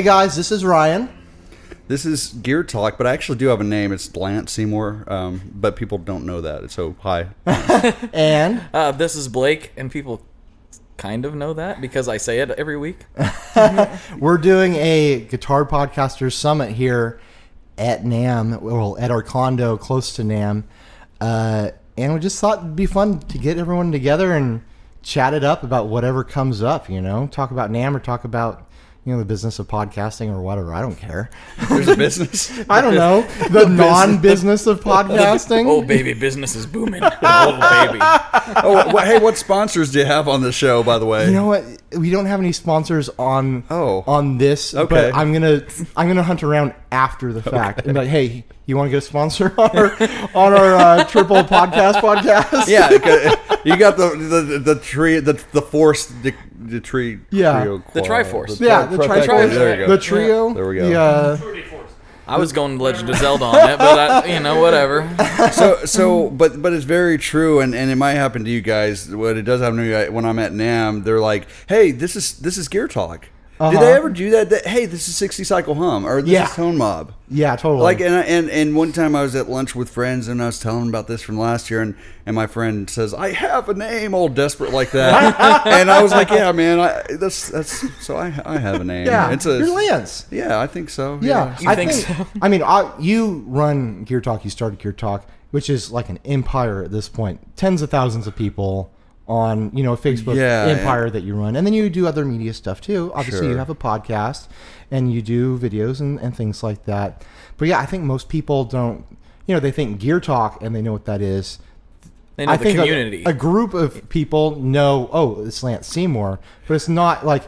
Hey guys, this is Ryan. This is Gear Talk, but I actually do have a name. It's Lance Seymour, um, but people don't know that. So hi. And Uh, this is Blake, and people kind of know that because I say it every week. we're doing a Guitar Podcasters Summit here at NAMM, well, at our condo close to NAMM. Uh, and we just thought it'd be fun to get everyone together and chat it up about whatever comes up, you know? Talk about NAM or talk about, you know, the business of podcasting or whatever. I don't care. There's a business. I don't know. The non business of podcasting. Oh, baby, business is booming. oh, baby. oh, hey, what sponsors do you have on the show, by the way? You know what? We don't have any sponsors on Oh. on this. Okay. But I'm gonna I'm gonna hunt around after the fact and be like, hey, you want to get a sponsor on our on our uh, triple podcast podcast? Yeah, you got the the, the tree the the force the, the tree Yeah. trio The quad, Triforce. Yeah, the trifecta. Triforce, There you go. the trio. There we go. The, uh, I was going Legend of Zelda on it, but I, you know, whatever. so so but but it's very true and, and it might happen to you guys what it does happen to me when i'm at NAMM they're like hey this is this is gear talk do Uh-huh. they ever do that, that hey this is 60 cycle hum or this Yeah. is tone mob yeah, totally. like and, and and one time i was at lunch with friends and i was telling them about this from last year and and my friend says i have a name all desperate like that and i was like yeah man I, that's that's so i i have a name yeah, it's a you're Lance. yeah i think so Yeah, You I think think. so? I mean, I, you run Gear Talk. You started Gear Talk, which is like an empire at this point. Tens of thousands of people on you know Facebook Yeah, empire that you run, and then you do other media stuff too. Obviously, you have a podcast, and you do videos and, and things like that. But yeah, I think most people don't. You know, they think Gear Talk and they know what that is. They know I the think a- community. A, group of people know, oh, it's Lance Seymour, but it's not like.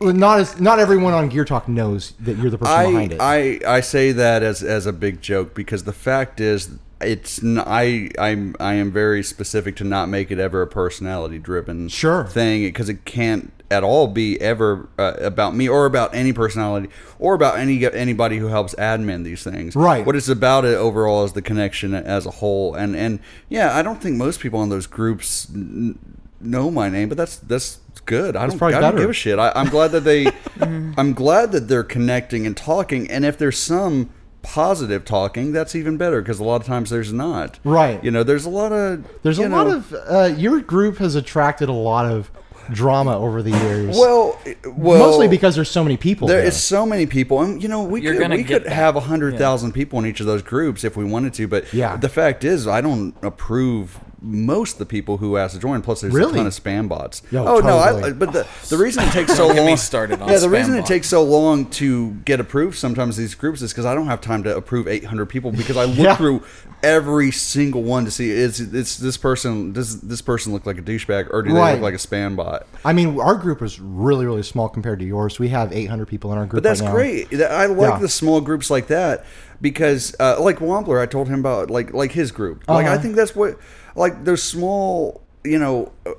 well, Not as not everyone on Gear Talk knows that you're the person I, behind it. I I say that as as a big joke because the fact is it's n- I I'm I am very specific to not make it ever a personality driven Sure. thing because it can't at all be ever uh, about me or about any personality or about any anybody who helps admin these things. Right. What it's about it overall is the connection as a whole and and yeah I don't think most people in those groups n- know my name but that's that's good. I don't, I don't give a shit. I, I'm glad that they, I'm glad that they're connecting and talking. And if there's some positive talking, that's even better because a lot of times there's not. Right. You know, there's a lot of There's you a lot of uh, your group has attracted a lot of drama over the years. well, well, mostly because there's so many people. there there. is so many people, and you know, we You're could we could that. have a hundred thousand people in each of those groups if we wanted to. But Yeah. the fact is, I don't approve most of the people who ask to join. Plus, there's Really? a ton of spam bots. Yo, oh no, I, totally. but the the reason it takes so Don't get me long started on yeah, the spam reason it bots. takes so long to get approved sometimes these groups is because I don't have time to approve 800 people because I look Yeah. through every single one to see is it's this person does this person look like a douchebag or do they Right. look like a spam bot? I mean, our group is really, really small compared to yours. We have 800 people in our group. But that's right now. great. That- I like Yeah. the small groups like that because, uh, like Wampler, I told him about like like his group. Like I Uh-huh. think that's what like those small. You know, uh,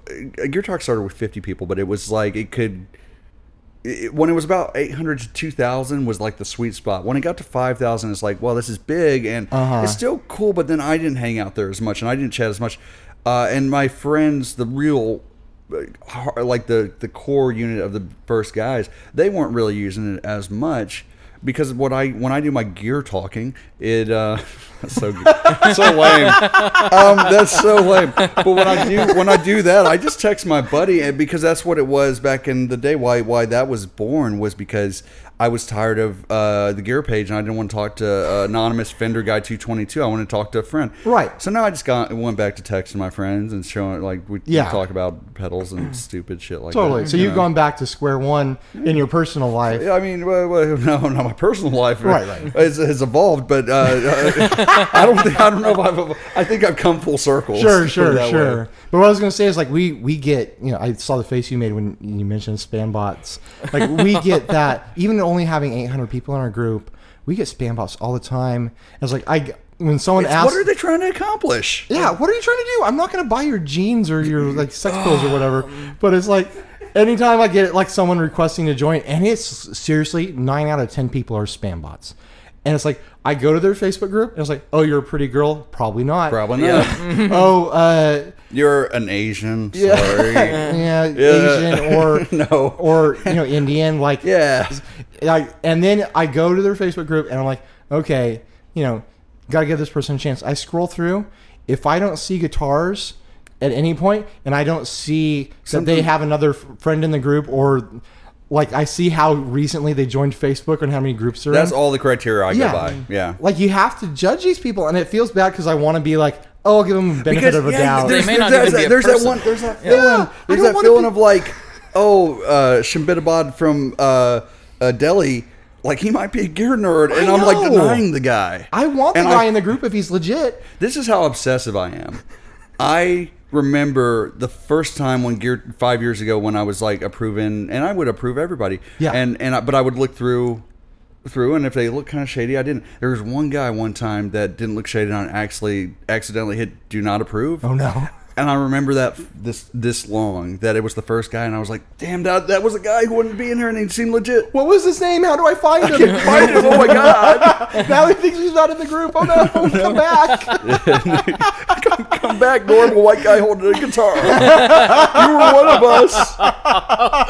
Gear Talk started with fifty people, but it was like it could. It, when it was about 800 to 2000 was like the sweet spot when it got to 5000 it's like well this is big and Uh-huh. it's still cool but then i didn't hang out there as much and i didn't chat as much uh, and my friends the real like the the core unit of the first guys they weren't really using it as much because what I when I do my gear talking, it uh, that's so so lame. Um, that's so lame. But when I do when I do that, I just text my buddy, and because that's what it was back in the day. Why why that was born was because I was tired of uh, the gear page, and I didn't want to talk to uh, anonymous Fender guy two twenty two. I wanted to talk to a friend. Right. So now I just got went back to texting my friends and showing like we Yeah. talk about pedals and stupid shit like Totally. that. So you you've know. gone back to square one in your personal life. I mean, well, well, no, no, my personal life Right, right. Has, has evolved, but uh, I don't think I don't know if I've. I think I've come full circle. Sure, sure, sure. way. But what I was going to say is like we we get you know I saw the face you made when you mentioned spam bots. Like we get that even only having 800 people in our group, we get spam bots all the time. It's like I when someone It's, asks, what are they trying to accomplish? yeah, what are you trying to do? I'm not going to buy your jeans or your like sex pills or whatever. But it's like anytime I get like someone requesting to join, and it's seriously nine out of ten people are spam bots. And it's like I go to their Facebook group and it's like, oh, you're a pretty girl, probably not. Probably not. Oh, uh, You're an Asian. yeah, Sorry. yeah. Asian or no. or you know Indian, like Yeah. I, and then I go to their Facebook group and I'm like, okay, you know, got to give this person a chance. I scroll through. If I don't see guitars at any point, and I don't see that they Something- have another f- friend in the group, or like I see how recently they joined Facebook and how many groups they're That's in. all the criteria I Yeah. go by. Yeah. Like you have to judge these people, and it feels bad because I want to be like, oh, I'll give them the benefit of a yeah, doubt. There's, They may there's not that, even be a there's that one. There's that Yeah. feeling. I There's that feeling be- of like, oh, uh, Shimbidabad from uh, uh, Delhi. Like he might be a gear nerd, and I I'm like know. denying the guy. I want the And guy I- in the group if he's legit. This is how obsessive I am. I remember the first time when gear five years ago when I was like approving, and I would approve everybody. Yeah. And and I, but I would look through through, and if they look kind of shady, I didn't. There was one guy one time that didn't look shady, and I actually accidentally hit do not approve. Oh no. And I remember that this this long that it was the first guy, and I was like, "Damn, that that was a guy who wouldn't be in here, and he seemed legit." What was his name? How do I find him? Can't find him. Oh my god! now he thinks he's not in the group. Oh no, come back. Come back, normal white guy holding a guitar. you were one of us. Oh,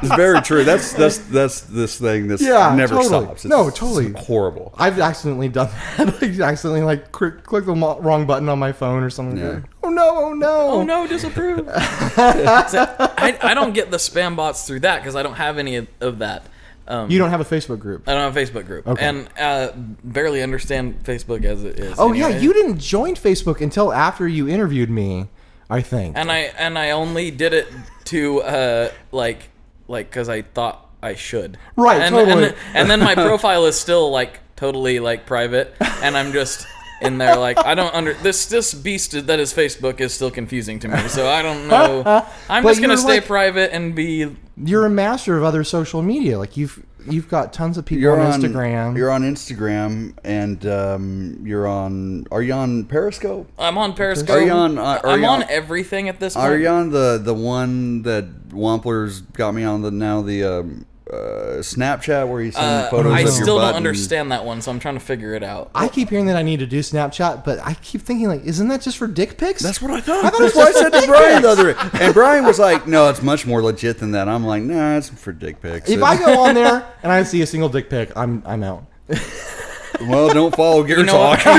it's very true. That's that's that's this thing that's Yeah, never totally. stops. No, totally. horrible. I've accidentally done that. I accidentally like click, click the wrong button on my phone or something. Yeah. Oh no! Oh no! Oh no, disapprove. I, I don't get the spam bots through that because I don't have any of, of that. Um, You don't have a Facebook group. I don't have a Facebook group, Okay. and uh, barely understand Facebook as it is. Oh yeah, you didn't join Facebook until after you interviewed me. I think. And I and I only did it to uh, like like because I thought I should. Right, And, totally. and, then, and then my profile is still like totally like private, and I'm just in there like I don't under this this beast that is Facebook is still confusing to me. So I don't know. I'm just gonna stay like- private and be. You're a master of other social media. Like you've you've got tons of people You're on on Instagram. You're on Instagram, and um, you're on. Are you on Periscope? I'm on Periscope. Are you on? Uh, are I'm you on everything at this point. Are you on the the one that Wampler's got me on the now the um, uh, Snapchat where you send Uh, photos I of still butt don't understand that one, so I'm trying to figure it out. I keep hearing that I need to do Snapchat, but I keep thinking like, isn't that just for dick pics? That's what I thought. I thought That's what I said to Brian the other day. And Brian was like, no, it's much more legit than that. I'm like, nah, it's for dick pics. If I go on there and I see a single dick pic, I'm I'm out. well, don't follow Gear You know what? Talk.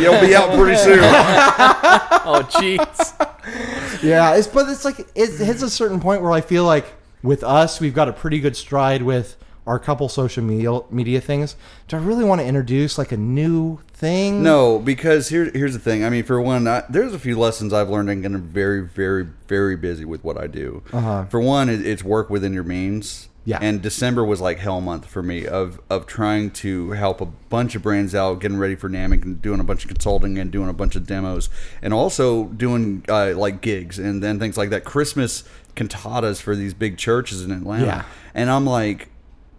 You'll be out pretty soon. Oh, jeez. Yeah, it's but it's like it hits a certain point where I feel like with us, we've got a pretty good stride with our couple social media media things. Do I really want to introduce like a new thing? No, because here, here's the thing. I mean, for one, I, there's a few lessons I've learned and getting very, very, very busy with what I do. Uh-huh. For one, it, it's work within your means. Yeah. And December was like hell month for me of of trying to help a bunch of brands out, getting ready for NAMIC and doing a bunch of consulting and doing a bunch of demos, and also doing uh, like gigs and then things like that. Christmas cantatas for these big churches in Atlanta. Yeah. And I'm like,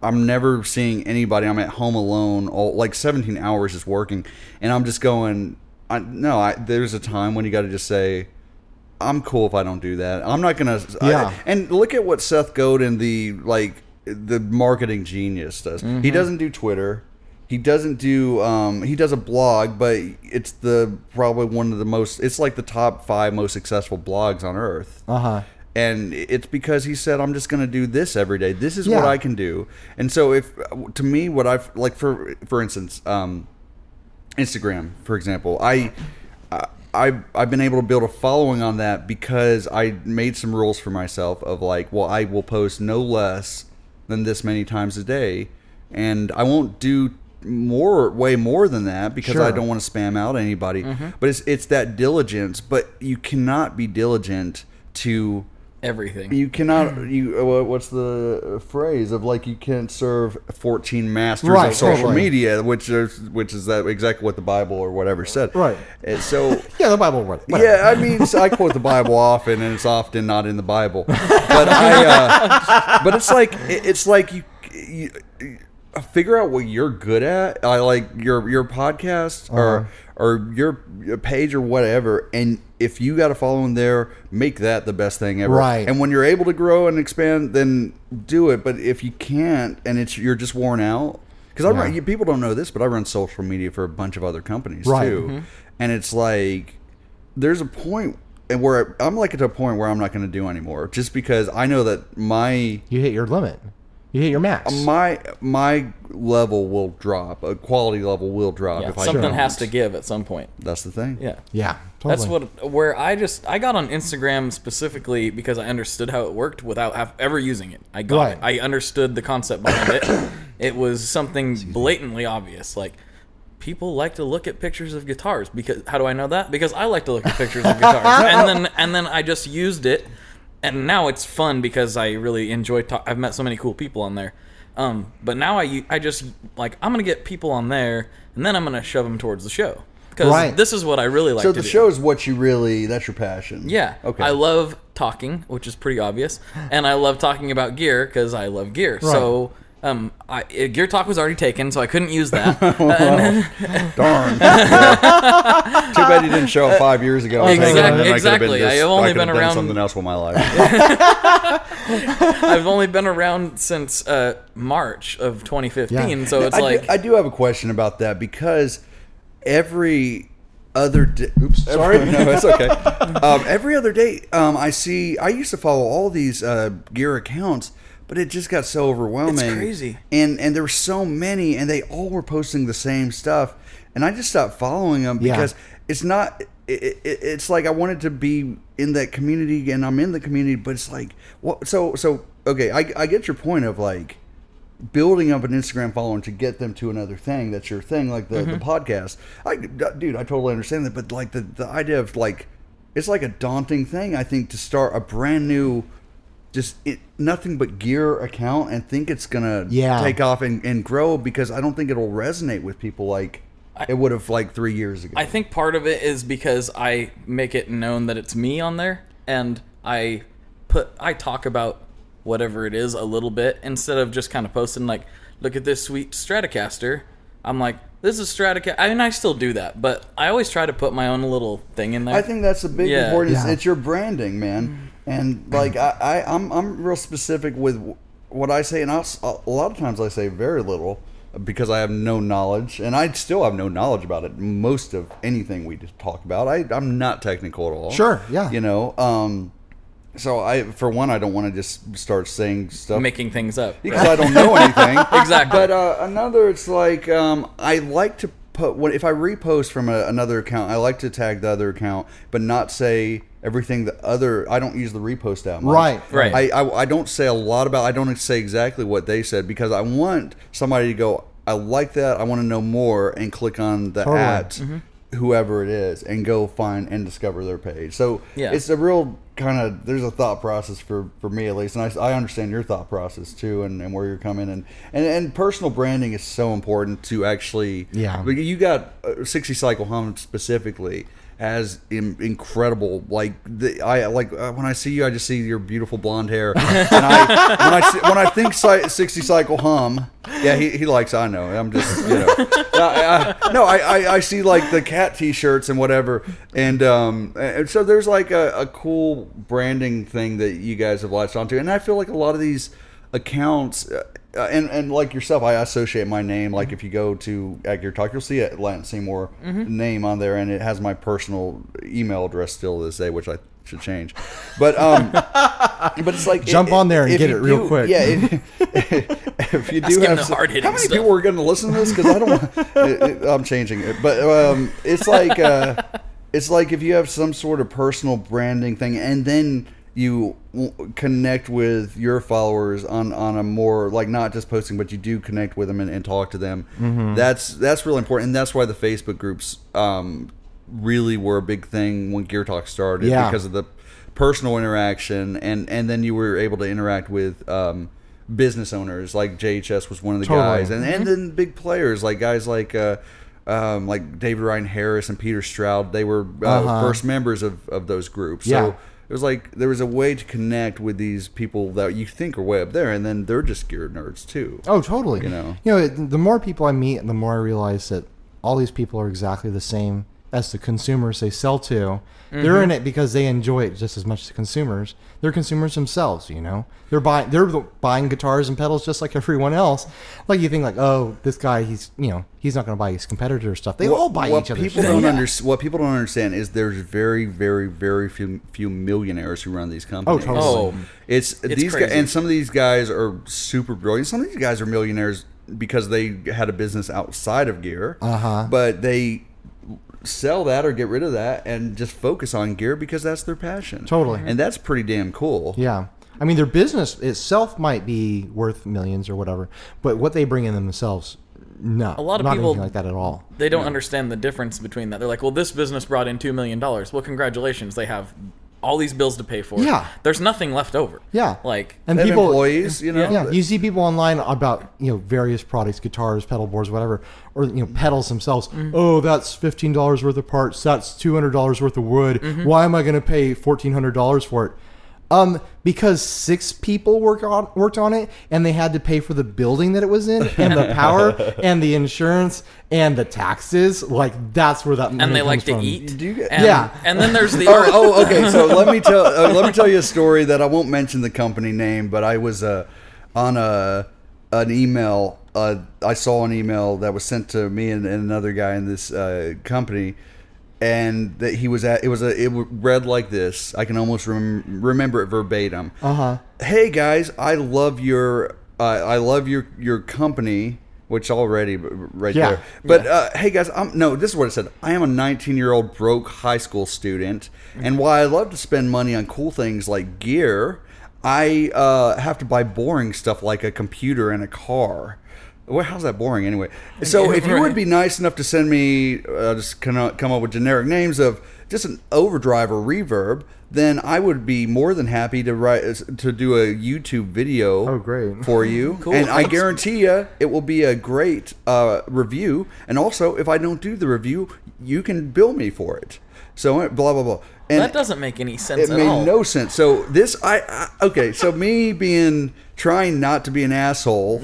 I'm never seeing anybody. I'm at home alone, all like 17 hours just working, and I'm just going. I, no, I, there's a time when you got to just say, I'm cool if I don't do that. I'm not gonna. I- Yeah. and look at what Seth Godin, the like the marketing genius, does. Mm-hmm. He doesn't do Twitter. He doesn't do. Um, he does a blog, but it's the probably one of the most. It's like the top five most successful blogs on earth Uh huh. and it's because he said i'm just going to do this every day this is what i can do and so if to me what i've like for for instance um instagram for example i I- I've, I've been able to build a following on that because I made some rules for myself of like, well, I will post no less than this many times a day, and I won't do more, way more than that because I don't want to spam out anybody. Mm-hmm. But it's it's that diligence. But you cannot be diligent to Everything. you cannot. You uh, what's the phrase of like you can't serve fourteen masters Right, of social totally. media, which is which is that exactly what the Bible or whatever said. Right. And so Yeah, the Bible. Right. yeah, I mean, so I quote the Bible often, and it's often not in the Bible. But I, uh, but it's like it's like you, you figure out what you're good at. I like your your podcast or Uh-huh. or your, your page or whatever. And if you got a following there, make that the best thing ever. Right. And when you're able to grow and expand, then do it. But if you can't, and it's you're just worn out. Because I run, Yeah. you, people don't know this, but I run social media for a bunch of other companies Right. too, mm-hmm. and it's like there's a point and where I'm like at a point where I'm not going to do anymore, just because I know that my You hit your limit. You hit your max. Uh, my my level will drop, a quality level will drop Yeah, if something don't. has to give at some point. That's the thing. Yeah. yeah, totally. That's what where I just I got on Instagram specifically because I understood how it worked without have, ever using it. I got Right. it. I understood the concept behind it. It was something blatantly obvious. Like people like to look at pictures of guitars because how do I know that? Because I like to look at pictures of guitars. And then and then I just used it and now it's fun because I really enjoy talk- I've met so many cool people on there. Um, but now I I just like I'm going to get people on there and then I'm going to shove them towards the show. Cuz Right. this is what I really like So the do. show is what you really that's your passion. Yeah. Okay. I love talking, which is pretty obvious, and I love talking about gear because I love gear. So, um, I, uh, gear talk was already taken, so I couldn't use that. And- Darn. Too bad you didn't show up five years ago. Exactly- Then I could've exactly. I have only I could've been done around- something else with my life. I've only been around since uh, March of 2015, Yeah. so it's I, like do, I do have a question about that because every other day, oops, sorry, no, it's okay. Um, every other day, um, I see. I used to follow all these uh, gear accounts, but it just got so overwhelming. It's crazy. and and there were so many, and they all were posting the same stuff, and I just stopped following them Yeah. because it's not. It, it, it's like I wanted to be in that community, and I'm in the community, but it's like, what? So so okay, I I get your point of like building up an Instagram following to get them to another thing that's your thing, like the, the mm-hmm. podcast. I, dude, I totally understand that, but like the, the idea of like, it's like a daunting thing, I think, to start a brand new, just it, nothing but gear account and think it's gonna Yeah. take off and, and grow because I don't think it'll resonate with people like it would have like three years ago. I think part of it is because I make it known that it's me on there, and I put I talk about whatever it is a little bit instead of just kind of posting like, "Look at this sweet Stratocaster." I'm like, "This is Stratocaster." I mean, I still do that, but I always try to put my own little thing in there. I think that's a big Yeah. important. It's, Yeah. it's your branding, man. And like I, I, I'm, I'm real specific with what I say, and I'll, s- a lot of times I say very little because I have no knowledge, and I still have no knowledge about it. Most of anything we just talk about, I, I'm not technical at all. Sure, yeah. You know, um, so I, for one, I don't want to just start saying stuff making things up. because I don't know anything. Exactly. But uh, another, it's like um, I like to put when if I repost from a, another account, I like to tag the other account, but not say everything the other. I don't use the repost that much. Right, right. I, I I don't say a lot about. I don't say exactly what they said because I want somebody to go. I like that. I want to know more and click on the Totally. at Mm-hmm. whoever it is and go find and discover their page. So Yeah. it's a real kind of there's a thought process for for me at least, and I, I understand your thought process too, and, and where you're coming and, and and personal branding is so important to actually Yeah. But you got uh, 60 cycle hum specifically as in, incredible. Like the, I like uh, when I see you I just see your beautiful blonde hair. And I when I see, when I think si- 60 cycle hum yeah he, he likes I know I'm just you know. I, I, no I, I I see like the cat t-shirts and whatever. And um and so there's like a, a cool branding thing that you guys have latched onto. And I feel like a lot of these accounts uh, and and like yourself, I associate my name. Like if you go to at Gear Talk, you'll see a Lance Seymour name on there, and it has my personal email address still to this day, which I should change. But um, but it's like Jump on there and get it real do- quick. Yeah, if, if you do have the some- hard-hitting how many stuff. people are going to listen to this? Because I don't. want it, it, I'm changing it, but um, it's like uh, it's like if you have some sort of personal branding thing, and then you connect with your followers on on a more like not just posting, but you do connect with them and, and talk to them. Mm-hmm. That's that's really important, and that's why the Facebook groups um, really were a big thing when Gear Talk started Yeah. because of the personal interaction, and and then you were able to interact with. Um, business owners like JHS was one of the Totally. guys and, and then big players like guys like uh, um, like David Ryan Harris and Peter Stroud they were uh, Uh-huh. first members of, of those groups Yeah. so It was like there was a way to connect with these people that you think are way up there, and then they're just gear nerds too. Oh, totally. You know. you know, the more people I meet, the more I realize that all these people are exactly the same as the consumers they sell to. They're Mm-hmm. in it because they enjoy it just as much as the consumers. They're consumers themselves, you know. They're buying they're buying guitars and pedals just like everyone else. Like you think like, oh, this guy, he's you know, he's not going to buy his competitor stuff. They all buy each other's people stuff. don't Yeah. under, what people don't understand is there's very very very few few millionaires who run these companies. totally. Oh, It's, It's these guys, and some of these guys are super brilliant. Some of these guys are millionaires because they had a business outside of gear. Uh-huh. But they sell that or get rid of that and just focus on gear because that's their passion. Totally. And that's pretty damn cool. Yeah. I mean, their business itself might be worth millions or whatever, but what they bring in themselves, no. A lot of not people- like that at all. they don't understand the difference between that. They're like, well, this business brought in two million dollars. Well, congratulations, they have all these bills to pay for. Yeah. there's nothing left over. Yeah. like And They have people, employees, you know. yeah, you see people online about you know various products, guitars, pedal boards, whatever, or you know pedals themselves. Mm-hmm. Oh, that's fifteen dollars worth of parts. That's two hundred dollars worth of wood. Mm-hmm. Why am I going to pay fourteen hundred dollars for it? Um, because six people work on worked on it, and they had to pay for the building that it was in, and the power, and the insurance, and the taxes. Like that's where that money and they comes like to from. eat. Do you get- and, Yeah. and then there's the oh, art. oh, okay. So let me tell uh, let me tell you a story that I won't mention the company name, but I was uh, on a an email. Uh, I saw an email that was sent to me and, and another guy in this uh, company, and that he was at. It was a. It read like this. I can almost rem- remember it verbatim. Uh huh. Hey guys, I love your uh, I love your your company, which already right Yeah. there. But uh, hey guys, I'm no. This is what it said. I am a 19 year old broke high school student, and while I love to spend money on cool things like gear, I uh, have to buy boring stuff like a computer and a car. Well, how's that boring anyway? So, if you would be nice enough to send me, uh, just come up, come up with generic names of just an overdrive or reverb, then I would be more than happy to write to do a YouTube video. Oh, great. for you, Cool. and I guarantee you it will be a great uh, review. And also, if I don't do the review, you can bill me for it. So uh, blah blah blah. And that doesn't make any sense it made all. no sense. So this, I, I okay. So me being trying not to be an asshole,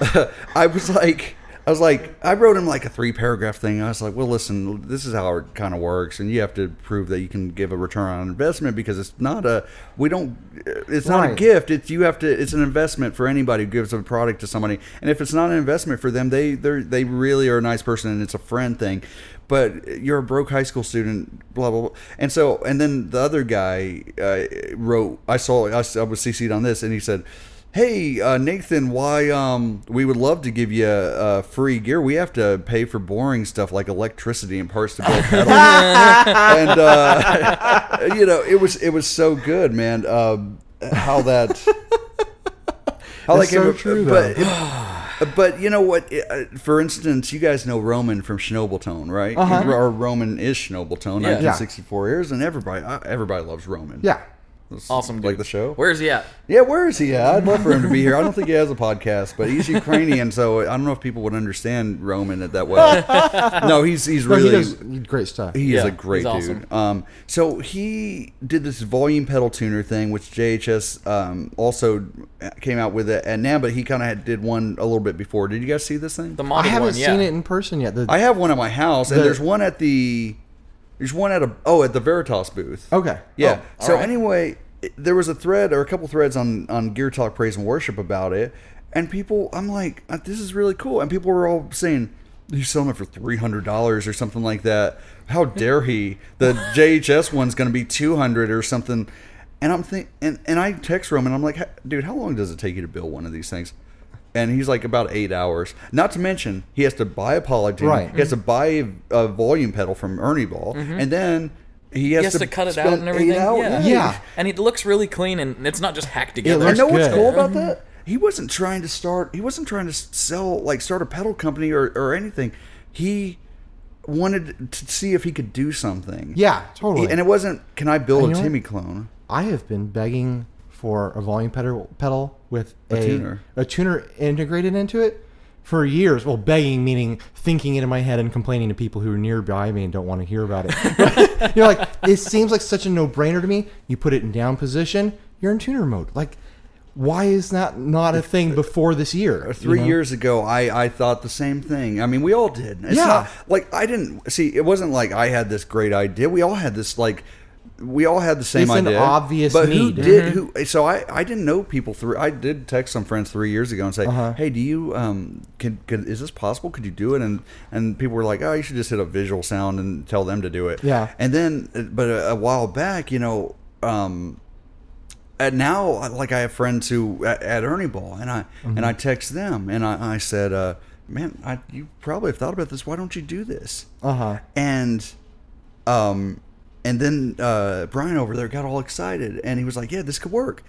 I was like, I was like, I wrote him like a three paragraph thing. I was like, well, listen, this is how it kind of works, and you have to prove that you can give a return on investment because it's not a, we don't, it's not a gift. It's you have to, it's an investment for anybody who gives a product to somebody, and if it's not an investment for them, they they they really are a nice person, and it's a friend thing. But you're a broke high school student, blah blah blah. And so, and then the other guy uh, wrote. I saw. I was CC'd on this, and he said, "Hey uh, Nathan, why? Um, we would love to give you uh, free gear. We have to pay for boring stuff like electricity and parts to build pedals." and uh, you know, it was it was so good, man. Um, how that. How It's that came so up- true, but but you know what? Uh, For instance, you guys know Roman from Schnobeltone, right? Uh-huh. Or Roman is Schnobeltone, Yeah. 1964 years, and everybody uh, everybody loves Roman. Yeah. It's Awesome, dude. like the show. Where's he at? Yeah, where is he at? I'd love for him to be here. I don't think he has a podcast, but he's Ukrainian, so I don't know if people would understand Roman at that way. no, he's he's No, really he does great stuff. he is Yeah, a great he's dude. Um, so he did this volume pedal tuner thing, which JHS um, also came out with it at NAMM, but he kind of did one a little bit before. Did you guys see this thing? The I haven't one, yeah. seen it in person yet. The, I have one at my house, and The- there's one at the there's one at a oh at the Veritas booth. okay. Yeah. Oh, so alright. anyway, it- there was a thread or a couple threads on on Gear Talk Praise and Worship about it, and people, I'm like, uh, this is really cool, and people were all saying. He's selling it for three hundred dollars or something like that. How dare he? The JHS one's going to be two hundred or something. And I'm think, and, and I text Roman. I'm like, dude, how long does it take you to build one of these things? And he's like, about eight hours. Not to mention, he has to buy a polytune. Right. He has to buy a, a volume pedal from Ernie Ball, mm-hmm. and then he has, He has to cut it out and everything. Yeah. Yeah. And it looks really clean and it's not just hacked together. looks I know what's cool about that. He wasn't trying to start. He wasn't trying to sell like start a pedal company or, or anything. He wanted to see if he could do something. Yeah, totally. and it wasn't. Can I build And a you know Timmy clone? I have been begging for a volume pedal pedal with A a, tuner. a tuner integrated into it for years. Well, begging meaning thinking it in my head and complaining to people who are nearby me and don't want to hear about it. you're like, it seems like such a no-brainer to me. You put it in down position, you're in tuner mode. Like, why is that not a thing before this year? Uh, you Three know? years ago, I, I thought the same thing. I mean, we all did. It's Yeah. not like I didn't see. It wasn't like I had this great idea. We all had this like. We all had the same It's an obvious but need. who did who? So I, I didn't know people through. I did text some friends three years ago and say, Uh-huh. "Hey, do you um can, can is this possible? Could you do it?" And and people were like, "Oh, you should just hit a visual sound and tell them to do it." Yeah. And then, but a, a while back, you know, um, and now like I have friends who at, at Ernie Ball, and I Mm-hmm. and I text them, and I, I said, uh, "Man, I, you probably have thought about this. Why don't you do this?" Uh huh. And, um, and then uh, Brian over there got all excited, and he was like, "Yeah, this could work."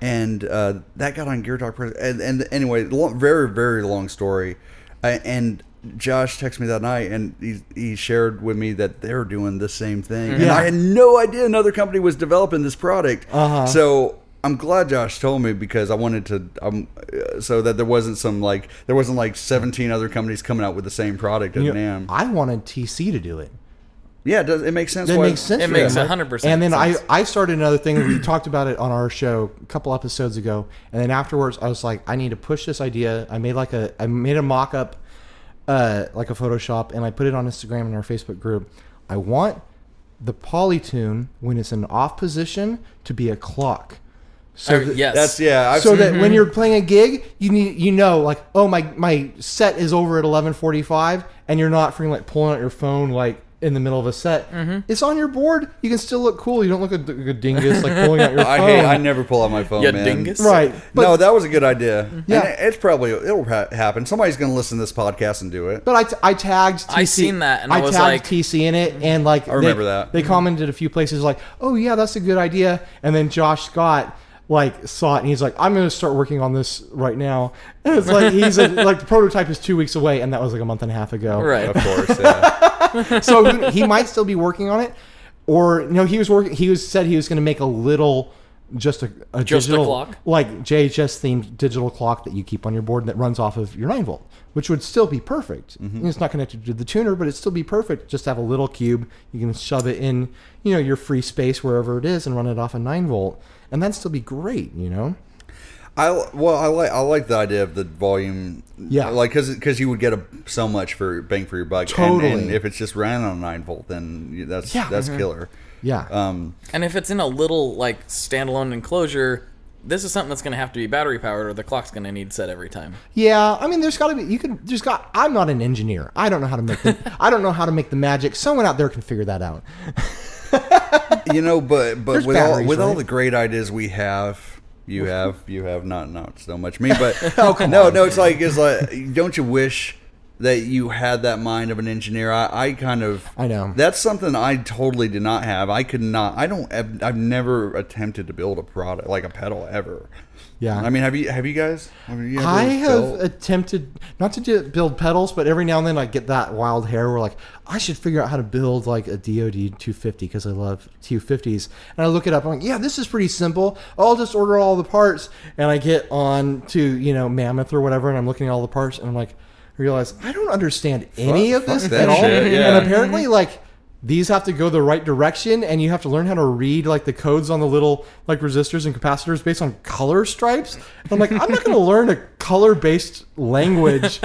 And uh, that got on Gear Talk, and, and anyway, long, very very long story, uh, and. Josh texted me that night and he, he shared with me that they're doing the same thing. And Yeah. I had no idea another company was developing this product. Uh-huh. So I'm glad Josh told me because I wanted to, um, so that there wasn't some like, there wasn't like 17 other companies coming out with the same product at You know, NAMM. I wanted TC to do it. Yeah, it, does, it makes sense. That why- makes sense. It makes them, 100% And then sense. I, I started another thing. We talked about it on our show a couple episodes ago. And then afterwards, I was like, I need to push this idea. I made like a I made a mock up, uh, like a Photoshop, and I put it on Instagram and our Facebook group. I want the polytune when it's in off position to be a clock. So Or- that- yes. That's yeah. I've so seen, that when you're playing a gig, you need you know like oh my my set is over at 11:45 and you're not freaking like pulling out your phone like in the middle of a set. Mm-hmm. It's on your board. You can still look cool. You don't look like a, a dingus like pulling out your phone. I hate. I never pull out my phone, Yeah, man. dingus. right. But, no, that was a good idea. Mm-hmm. Yeah. and it's probably it'll ha- happen. Somebody's going to listen to this podcast and do it. but I, t- I tagged TC. I seen that, and I was tagged like- TC in it and mm-hmm. like I remember that. They commented a few places like, "Oh yeah, that's a good idea." And then Josh Scott like saw it and he's like, "I'm going to start working on this right now." And it's like he's a, like the prototype is 2 weeks away and that was like a month and a half ago. Right. Of course, yeah. so he, he might still be working on it, or no, he was working. He was said he was going to make a little, just a, a Just a digital clock? like JHS themed digital clock that you keep on your board that runs off of your nine volt, which would still be perfect. Mm-hmm. It's not connected to the tuner, but it'd still be perfect. Just have a little cube. You can shove it in, you know, your free space wherever it is, and run it off a nine volt, and that'd still be great. You know. I well, I like I like the idea of the volume. Yeah. like because because you would get a, so much for bang for your buck. And- Totally. And, if it's just ran on a nine volt, then that's Yeah. that's killer. Yeah. Um, And if it's in a little like standalone enclosure, this is something that's going to have to be battery powered, or the clock's going to need set every time. Yeah, I mean, there's got to be. You could. There's got. I'm not an engineer. I don't know how to make. The, I don't know how to make the magic. Someone out there can figure that out. you know, but but There's with all batteries, with all right? the great ideas we have, you have you have not not so much me, but Oh, no on. no, it's like it's like don't you wish that you had that mind of an engineer? I, I kind of I know. that's something I totally did not have. I could not. I don't. I've, I've never attempted to build a product like a pedal ever. Yeah. I mean, have you have you guys? Have you ever I have built- attempted not to do, build pedals, but every now and then I get that wild hair where like I should figure out how to build like a DoD 250 because I love 250s, and I look it up. I'm like, yeah, this is pretty simple. I'll just order all the parts, and I get on to you know Mammoth or whatever, and I'm looking at all the parts, and I'm like, I realize I don't understand any Fuck- of this at all. shit, yeah. And apparently, like these have to go the right direction, and you have to learn how to read like the codes on the little like resistors and capacitors based on color stripes. And I'm like, I'm not going to learn a color based language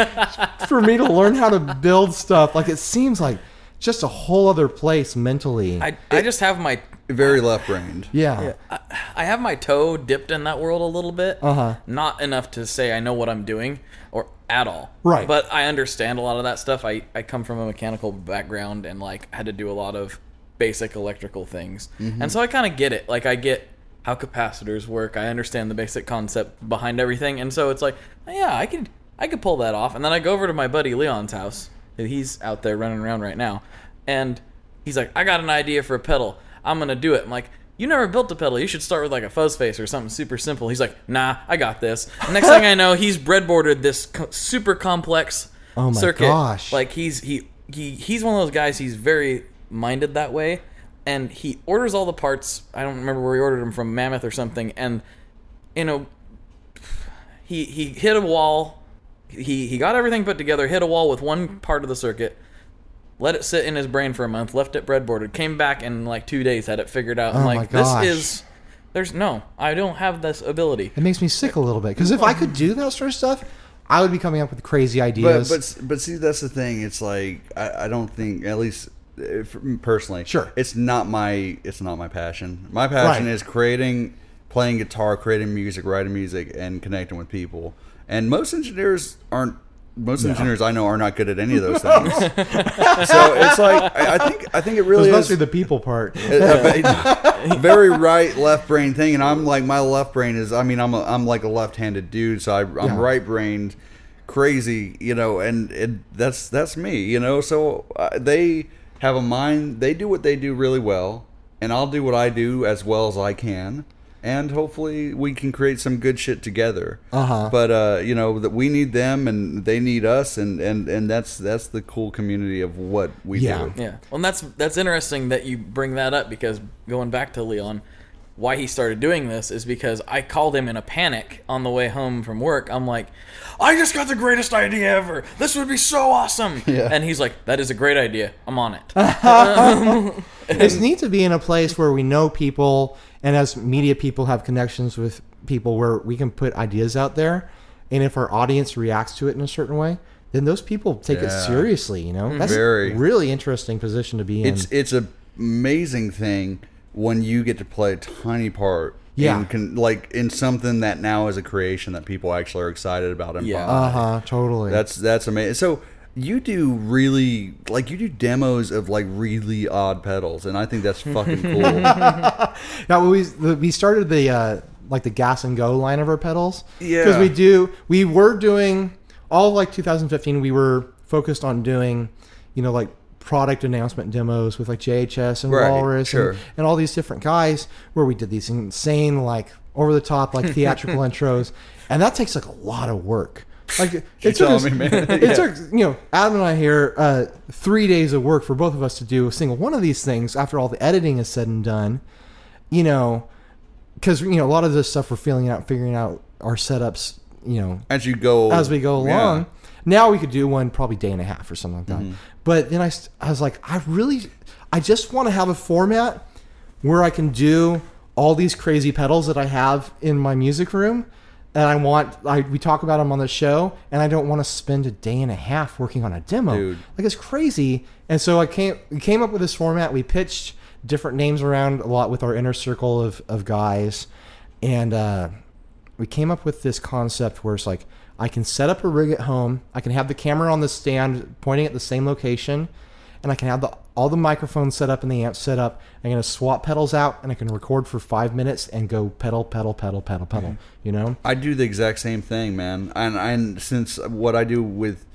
for me to learn how to build stuff. Like it seems like just a whole other place mentally. I, I just have my very left brained. yeah. I have my toe dipped in that world a little bit. Uh-huh. Not enough to say I know what I'm doing or at all. Right. But I understand a lot of that stuff. I, I come from a mechanical background and like had to do a lot of basic electrical things. And so I kind of get it. Like I get how capacitors work. I understand the basic concept behind everything. And so it's like, yeah, I could I could pull that off. And then I go over to my buddy Leon's house. He's out there running around right now. And he's like, I got an idea for a pedal. I'm gonna do it. I'm like, you never built a pedal. You should start with like a fuzz face or something super simple. He's like, Nah, I got this. Next thing I know, he's breadboarded this co- super complex Oh my circuit. gosh. Like he's he he he's one of those guys. He's very minded that way, and he orders all the parts. I don't remember where he ordered them from, Mammoth or something. And you know, he he hit a wall he he got everything put together, hit a wall with one part of the circuit, let it sit in his brain for a month, left it breadboarded, came back in like two days, had it figured out. I'm Oh my like, this is there's no, I don't have this ability. It makes me sick a little bit because if I could do that sort of stuff, I would be coming up with crazy But ideas. but but see, that's the thing. It's like I, I don't think at least uh, for- personally, Sure. it's not my it's not my passion. My passion Right. is creating, playing guitar, creating music, writing music, and connecting with people. And most engineers aren't. Most engineers I know are not good at any of those things. so it's like I, I think I think it it was really is mostly the people part. a, a very right left brain thing, and I'm like my left brain is. I mean, I'm a, I'm like a left-handed dude, so I, I'm Yeah. right brained, crazy, you know, and it, that's that's me, you know. So uh, they have a mind. They do what they do really well, and I'll do what I do as well as I can. And hopefully we can create some good shit together. Uh-huh. But uh, you know that we need them and they need us, and, and, and that's that's the cool community of what we Yeah. do. Yeah. Well, and that's that's interesting that you bring that up because going back to Leon, why he started doing this is because I called him in a panic on the way home from work. I'm like, I just got the greatest idea ever. This would be so awesome. Yeah. And he's like, that is a great idea. I'm on it. it's neat to be in a place where we know people and as media people have connections with people where we can put ideas out there and if our audience reacts to it in a certain way then those people take it seriously you know that's Very. a really interesting position to be in it's it's a amazing thing when you get to play a tiny part Yeah. in con, like in something that now is a creation that people actually are excited about and Yeah. buy. uh-huh totally that's that's amazing so you do really like you do demos of like really odd pedals and i think that's fucking cool now we we started the uh like the gas and go line of our pedals Yeah. because we do we were doing all like 2015 we were focused on doing you know like product announcement demos with like JHS and Right, Walrus sure. and, and all these different guys where we did these insane like over the top like theatrical intros and that takes like a lot of work like it took us, me, man. it Yeah. took you know Adam and I here uh, three days of work for both of us to do a single one of these things after all the editing is said and done you know because you know a lot of this stuff we're feeling out figuring out our setups you know as you go as we go yeah. along. Now we could do one probably day and a half or something like that. Mm-hmm. But then I, I was like, I really, I just want to have a format where I can do all these crazy pedals that I have in my music room. And I want, I, we talk about them on the show, and I don't want to spend a day and a half working on a demo. Dude. Like it's crazy. And so I came, we came up with this format. We pitched different names around a lot with our inner circle of, of guys. And, uh, we came up with this concept where it's like I can set up a rig at home, I can have the camera on the stand pointing at the same location, and I can have the all the microphones set up and the amp set up. I'm gonna swap pedals out and I can record for five minutes and go pedal, pedal, pedal, pedal, pedal. Mm-hmm. You know? I do the exact same thing, man. And and since what I do with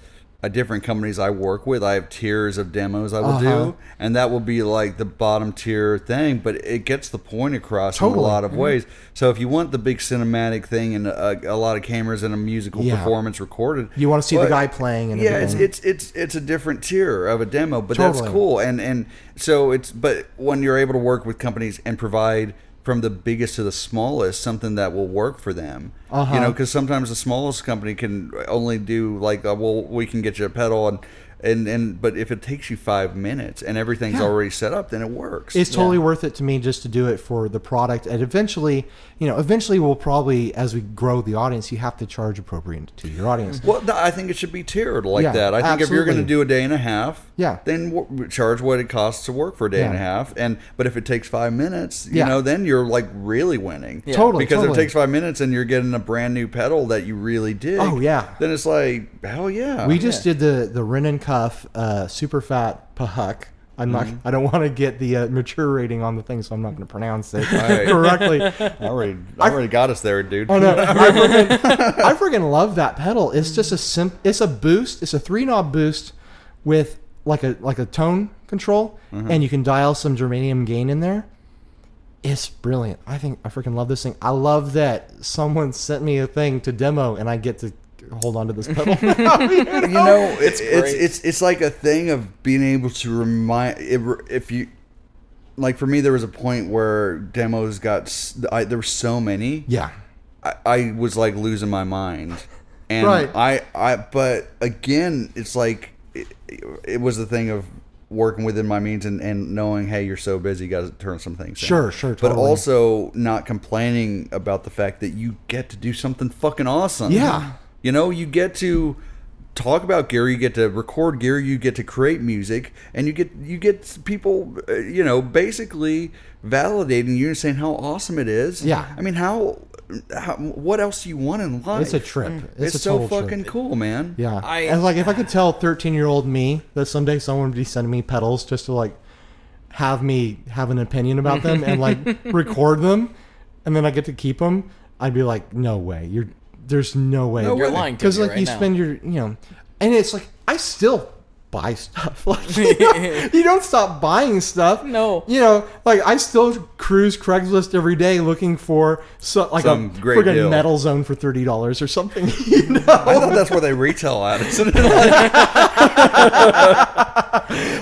different companies I work with, I have tiers of demos I will Uh-huh. do, and that will be like the bottom tier thing. But it gets the point across in a lot of ways. So if you want the big cinematic thing and a, a lot of cameras and a musical Yeah. performance recorded, You want to see the guy playing and yeah, it's, everything. it's it's it's a different tier of a demo, but that's cool. And and so it's but when you're able to work with companies and provide from the biggest to the smallest something that will work for them, Uh-huh. you know, because sometimes the smallest company can only do like, uh, well, we can get you a pedal and. And, and but if it takes you five minutes and everything's Yeah. already set up, then it works. it's totally worth it to me just to do it for the product and eventually you know eventually we'll probably as we grow the audience you have to charge appropriate to your audience Well, I think it should be tiered like Yeah, that. I think if you're going to do a day and a half, Yeah. then w- charge what it costs to work for a day and a half. And but if it takes five minutes, you Yeah. know, then you're like really winning. Yeah. Totally, Because if it takes five minutes and you're getting a brand new pedal that you really did Oh, yeah. then it's like hell yeah. We just did the the Wren and Cuff uh, super fat Pahuk. I'm not. Mm-hmm. I don't want to get the uh, mature rating on the thing, so I'm not going to pronounce it Right. correctly. I already, I already got us there, dude. Oh no, I freaking, I freaking love that pedal. It's just a sim. It's a boost. It's a three knob boost with like a like a tone control, Mm-hmm. and you can dial some germanium gain in there. It's brilliant. I think I freaking love this thing. I love that someone sent me a thing to demo, and I get to hold on to this pedal. you know, it's it's, it's it's like a thing of being able to remind if, if you like for me there was a point where demos got s- I, there were so many yeah. I, I was like losing my mind And Right. I, I, but again, it's like it, it was the thing of working within my means and, and knowing, hey, you're so busy, you got to turn some things. in. Sure, sure, But also not complaining about the fact that you get to do something fucking awesome. Yeah. You know, you get to talk about gear, you get to record gear, you get to create music, and you get you get people, uh, you know, basically validating you and saying how awesome it is. Yeah. I mean, how, how what else do you want in life? It's a trip. It's, It's, a so total fucking trip. cool, man. Yeah. I- and like if I could tell 13 year old me that someday someone would be sending me pedals just to like have me have an opinion about them and like record them, and then I get to keep them, I'd be like, no way. You're there's no way. No You're lying to because like right you now. spend your you know, and it's like I still buy stuff. Like you, know, you don't stop buying stuff. No. you know, like I still cruise Craigslist every day looking for so, like Some a great friggin' deal. metal zone for thirty dollars or something. You know? I thought that's where they retail at. Isn't it?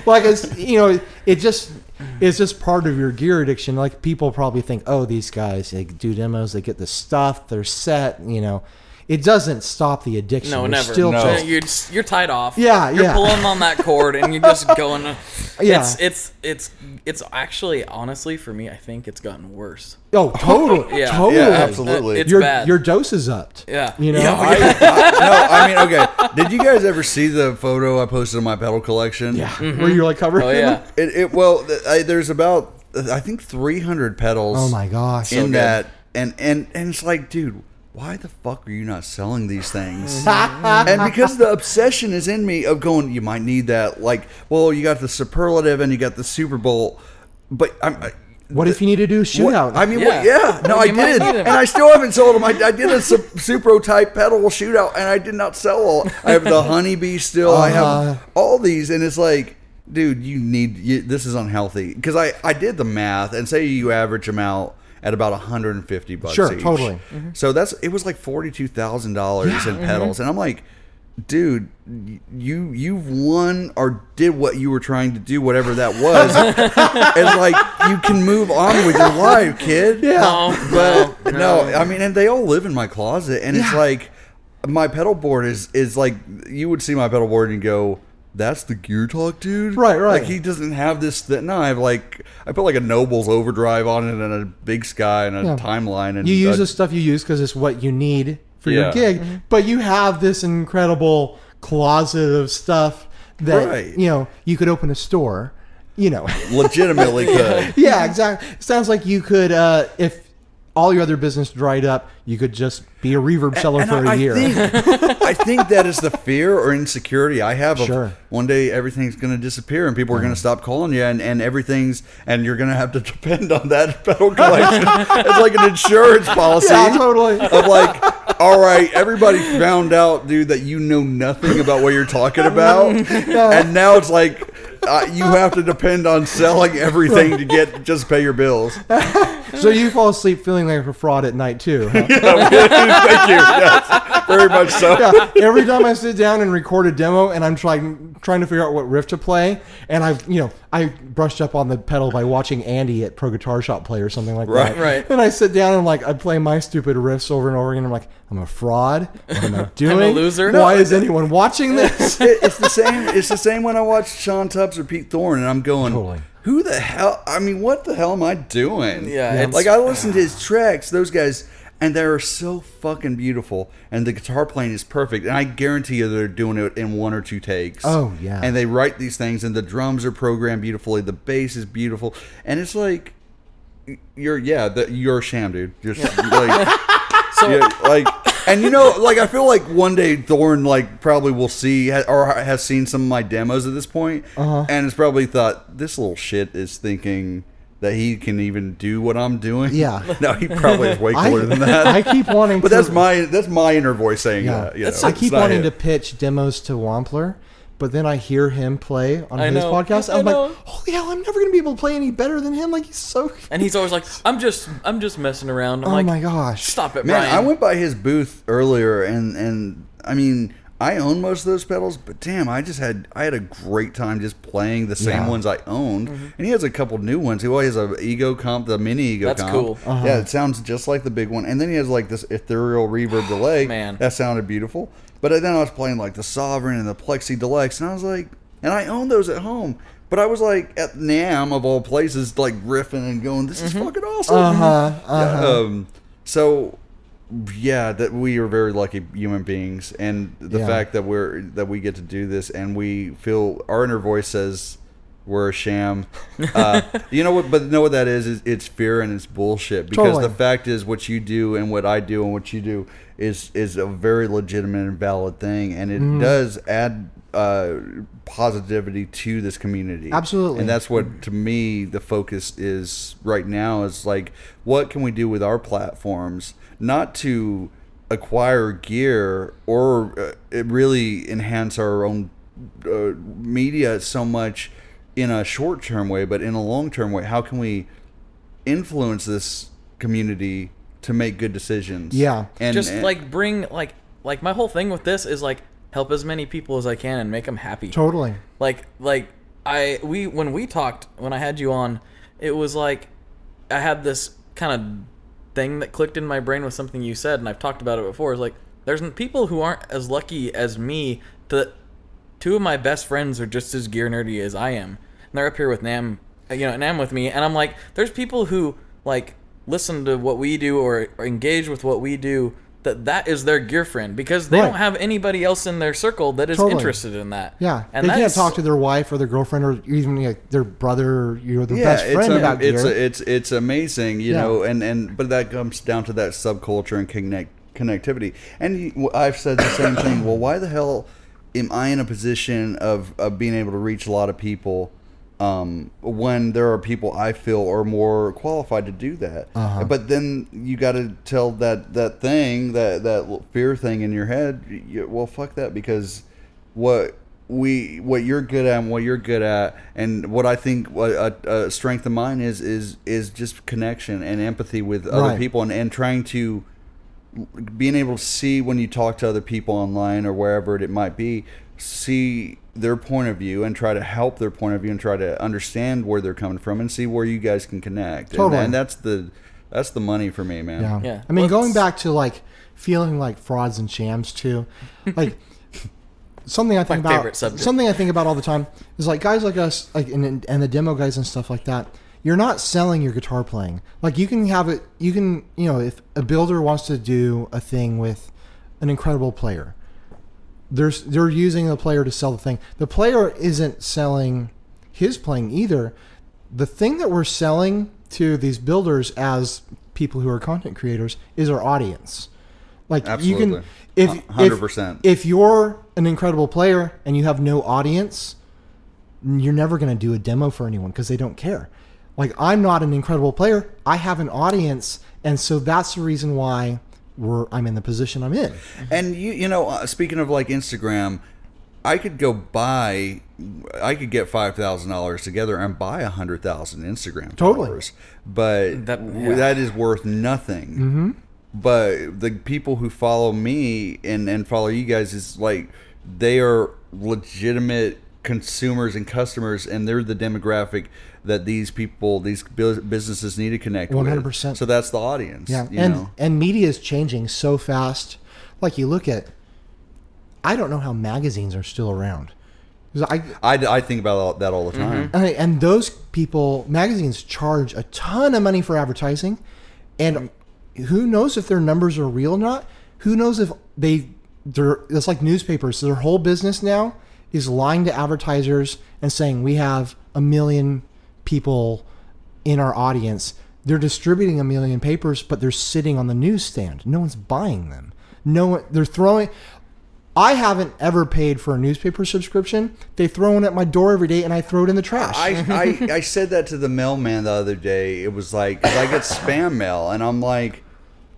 like it's you know it just Mm-hmm. it's just part of your gear addiction like people probably think oh these guys they do demos they get the stuff they're set you know it doesn't stop the addiction No, You're never. still No. just- You're just, you're tied off. Yeah, You're yeah. pulling on that cord and you're just going. Yeah. It's it's it's it's actually honestly for me I think it's gotten worse. oh totally Yeah. totally Yeah, absolutely. It's your bad. your dose is upped Yeah. you know Yeah, oh I, I- no, I mean, okay. Did you guys ever see the photo I posted of my pedal collection? yeah mm-hmm. where you're like covered oh yeah. them? It, it well, I, there's about I think 300 pedals. oh my gosh in good. that, and and and it's like, dude, why the fuck are you not selling these things? And because the obsession is in me of going, you might need that. Like, well, you got the superlative and you got the Super Bowl, but I'm. I, what if you need to do a what- shootout I mean, Yeah. yeah, yeah no, I did, and I still haven't sold them. I, I did a Su- Supro type pedal shootout, and I did not sell all. I have the honeybee still. I Uh-huh. have all these, and it's like, dude, you need you, this is unhealthy because I I did the math, and say you average them out at about 150 bucks. Sure, each. totally. Mm-hmm. So that's it was like forty two thousand dollars in mm-hmm. pedals, and I'm like. Dude, you you've won or did what you were trying to do, whatever that was. it's like you can move on with your life, kid. Yeah. No, But no, no, I mean, and they all live in my closet, and it's like my pedal board is is like you would see my pedal board and go, "That's the Gear Talk dude." Right, right. Like he doesn't have this. Th- no, I have like I put like a Nobels overdrive on it and a Big Sky and a Yeah. timeline, and you use a, the stuff you use because it's what you need for your Yeah. gig but you have this incredible closet of stuff that Right. you know you could open a store you know legitimately could. yeah exactly sounds like you could uh if all your other business dried up you could just be a reverb seller And for I, a year I think, I think that is the fear or insecurity I have. Of Sure. Mm. One day everything's going to disappear and people are going to stop calling you, and, and everything's and you're going to have to depend on that pedal collection. it's like an insurance policy. yeah totally Of like, all right, everybody found out, dude, that you know nothing about what you're talking about, and now it's like. Uh, you have to depend on selling everything to get just pay your bills. so you fall asleep feeling like a fraud at night too huh? Thank you. Yes, very much so. yeah, every time I sit down and record a demo and I'm trying trying to figure out what riff to play, and I've you know I brushed up on the pedal by watching Andy at Pro Guitar Shop play or something like Right. that. Right. And I sit down and like I play my stupid riffs over and over again. I'm like, I'm a fraud. What am I doing? loser. Why is anyone watching this? It- it's the same. It's the same when I watch Shawn Tubbs or Pete Thorn, and I'm going, Totally. "Who the hell? I mean, what the hell am I doing?" Yeah, it's- like I listen to his tracks. Those guys, and they're so fucking beautiful, and the guitar playing is perfect. And I guarantee you, they're doing it in one or two takes. Oh, yeah. And they write these things, and the drums are programmed beautifully. The bass is beautiful, and it's like. You're yeah, the, you're a sham, dude. Just like So yeah, like, and you know, like I feel like one day thorn like probably will see or has seen some of my demos at this point, Uh-huh. and has probably thought this little shit is thinking that he can even do what I'm doing. Yeah. no, he probably is way I, cooler than that. I keep wanting but to. that's my that's my inner voice saying Yeah. that. You know, I keep wanting him. to pitch demos to Wampler, but then I hear him play on I his know. podcast. I I'm know. like, holy hell, I'm never gonna be able to play any better than him. Like he's so. and he's always like, I'm just I'm just messing around. I'm oh like, my gosh. stop it, Man, Brian. I went by his booth earlier, and and I mean, I own most of those pedals, but damn, I just had I had a great time just playing the same Yeah. ones I owned. And he has a couple new ones. He always has a ego comp, the mini ego That's comp. cool. Uh-huh. Yeah, it sounds just like the big one. And then he has like this ethereal reverb delay. Man. that sounded beautiful. But then I was playing like the Sovereign and the Plexi Deluxe, and I was like, and I own those at home. But I was like at NAMM of all places, like riffing and going, "This is fucking awesome." Uh huh. Uh huh. Um, so yeah, that we are very lucky human beings, and the Yeah. fact that we're that we get to do this, and we feel our inner voice says we're a sham. Uh, you know what? But know what that is? is it's fear and it's bullshit. Because Totally. the fact is, what you do and what I do and what you do is is a very legitimate and valid thing, and it Mm-hmm. does add uh, positivity to this community. Absolutely. and that's what to me the focus is right now. Is like, what can we do with our platforms, not to acquire gear or uh, it really enhance our own uh, media so much in a short term way, but in a long term way. How can we influence this community to make good decisions? Yeah. and just and- like bring like like my whole thing with this is like help as many people as I can and make them happy. Totally. Like like I we when we talked when I had you on, it was like I had this kind of thing that clicked in my brain with something you said, and I've talked about it before. Is like there's people who aren't as lucky as me. To two of my best friends are just as gear nerdy as I am, and they're up here with NAMM, uh, you know, NAMM with me, and I'm like, there's people who like listen to what we do or, or engage with what we do. That that is their gear friend because they Right. don't have anybody else in their circle that is Totally. interested in that. Yeah, and they can't that's- talk to their wife or their girlfriend or even like, their brother, you know, their best it's friend a- about it's gear. a- it's it's amazing, you Yeah. know, and and but that comes down to that subculture and connect connectivity. And you, I've said the same thing. Well, why the hell am I in a position of of being able to reach a lot of people? Um, when there are people I feel are more qualified to do that, Uh-huh. but then you got to tell that that thing that that fear thing in your head. You, well, fuck that because what we what you're good at and what you're good at and what I think what a, a strength of mine is is is just connection and empathy with other Right. people and, and trying to being able to see when you talk to other people online or wherever it might be see their point of view and try to help their point of view and try to understand where they're coming from and see where you guys can connect And- Totally. and, that's the that's the money for me man yeah. Yeah. I mean, Well, going back to like feeling like frauds and shams too, like something I think My about. favorite. Something I think about all the time is like guys like us, like and, and the demo guys and stuff like that. You're not selling your guitar playing. Like you can have it. You can, you know, if a builder wants to do a thing with an incredible player, there's they're using the player to sell the thing. The player isn't selling his playing either. The thing that we're selling to these builders as people who are content creators is our audience. Like you can if hundred percent. if you're an incredible player and you have no audience, you're never going to do a demo for anyone because they don't care. Like I'm not an incredible player. I have an audience, and so that's the reason why we're I'm in the position I'm in. And you you know, uh, speaking of like Instagram, I could go buy, I could get five thousand dollars together and buy a hundred thousand Instagram Totally. followers, but That- yeah. that is worth nothing. Mm-hmm. But the people who follow me and and follow you guys is like they are legitimate consumers and customers, and they're the demographic that these people, these businesses need to connect with. 100%. So that's the audience. Yeah, you and know? and media is changing so fast. Like you look at, I don't know how magazines are still around. I, I, I think about that all the mm-hmm. time. I mean, and those people, magazines charge a ton of money for advertising, and who knows if their numbers are real or not? Who knows if they they're it's like newspapers. Their whole business now is lying to advertisers and saying we have a million people in our audience. They're distributing a million papers, but they're sitting on the newsstand. No one's buying them. No one. They're throwing. I haven't ever paid for a newspaper subscription. They throw it at my door every day, and I throw it in the trash. I, I, I said that to the mailman the other day. It was like, I get spam mail, and I'm like,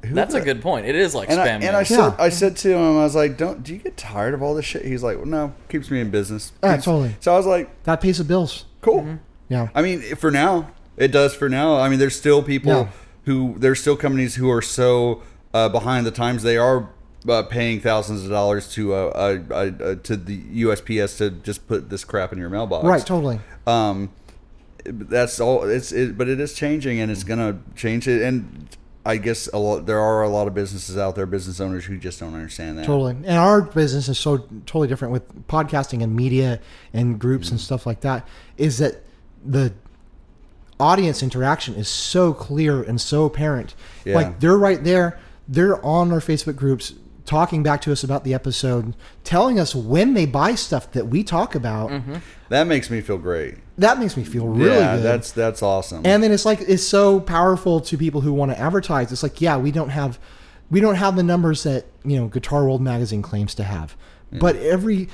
who That's a good point. It is like And spam. I, and. I said, Yeah. I said to him, I was like, "Don't, do you get tired of all this shit?" He's like, well, "No, keeps me in business." Yeah, Keeps- totally. So I was like, that pays the bills. "Cool." Yeah. I mean, for now, it does. For now, I mean, there's still people Yeah. who there's still companies who are so uh, behind the times. They are uh, paying thousands of dollars to uh, uh, uh, uh, to the USPS to just put this crap in your mailbox. Right, totally. Um, that's all. It's it, but it is changing, and it's gonna change it. And I guess a lot. There are a lot of businesses out there, business owners who just don't understand that. Totally. And our business is so totally different with podcasting and media and groups and mm-hmm. stuff like that. Is that the audience interaction is so clear and so apparent. Yeah. Like they're right there. They're on our Facebook groups talking back to us about the episode, telling us when they buy stuff that we talk about. Mm-hmm. That makes me feel great. That makes me feel really yeah, good. that's that's awesome. and then it's like it's so powerful to people who want to advertise it's like yeah we don't have we don't have the numbers that you know guitar world magazine claims to have but every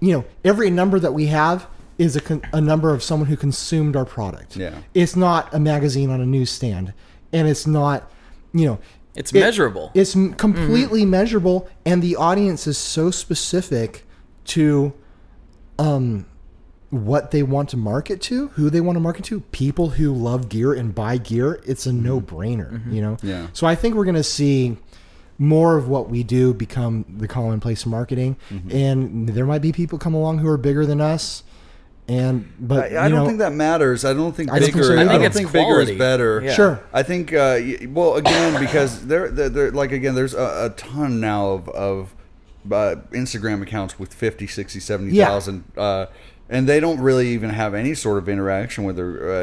you know every number that we have is a, con- a number of someone who consumed our product Yeah. it's not a magazine on a newsstand and it's not you know It's it- measurable. it's m- completely measurable and the audience is so specific to um what they want to market to, who they want to market to, people who love gear and buy gear, it's a no-brainer, you know. Yeah. So I think we're going to see more of what we do become the commonplace marketing, and there might be people come along who are bigger than us, and but I, I don't know, think that matters. I don't think I don't think bigger. so I, either. I don't think it's think bigger is quality. better. Yeah. sure, I think, uh, well, again, because there, there, there like again, there's a, a ton now of, of uh, Instagram accounts with 50, 60, 70,000, uh, and they don't really even have any sort of interaction with their uh,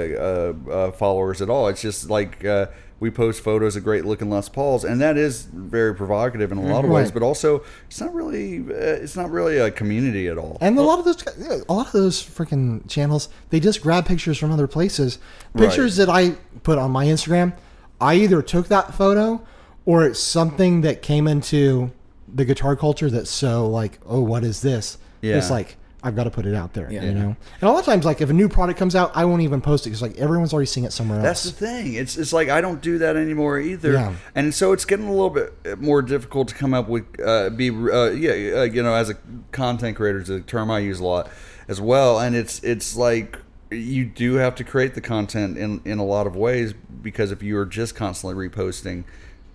uh, uh, followers at all. It's just like uh, we post photos of great looking Les Pauls, and that is very provocative in a lot of ways, but also it's not really, uh, it's not really a community at all. And a lot of those, a lot of those freaking channels, they just grab pictures from other places. Pictures that I put on my Instagram, I either took that photo, or it's something that came into the guitar culture that's so like, oh, what is this? Yeah. It's like I've got to put it out there, Yeah. you know. And a lot of times, like if a new product comes out, I won't even post it because like everyone's already seeing it somewhere That's else. That's the thing. It's it's like I don't do that anymore either, Yeah. and so it's getting a little bit more difficult to come up with uh, be uh, yeah uh, you know as a content creator is a term I use a lot as well, and it's it's like you do have to create the content in in a lot of ways because if you are just constantly reposting,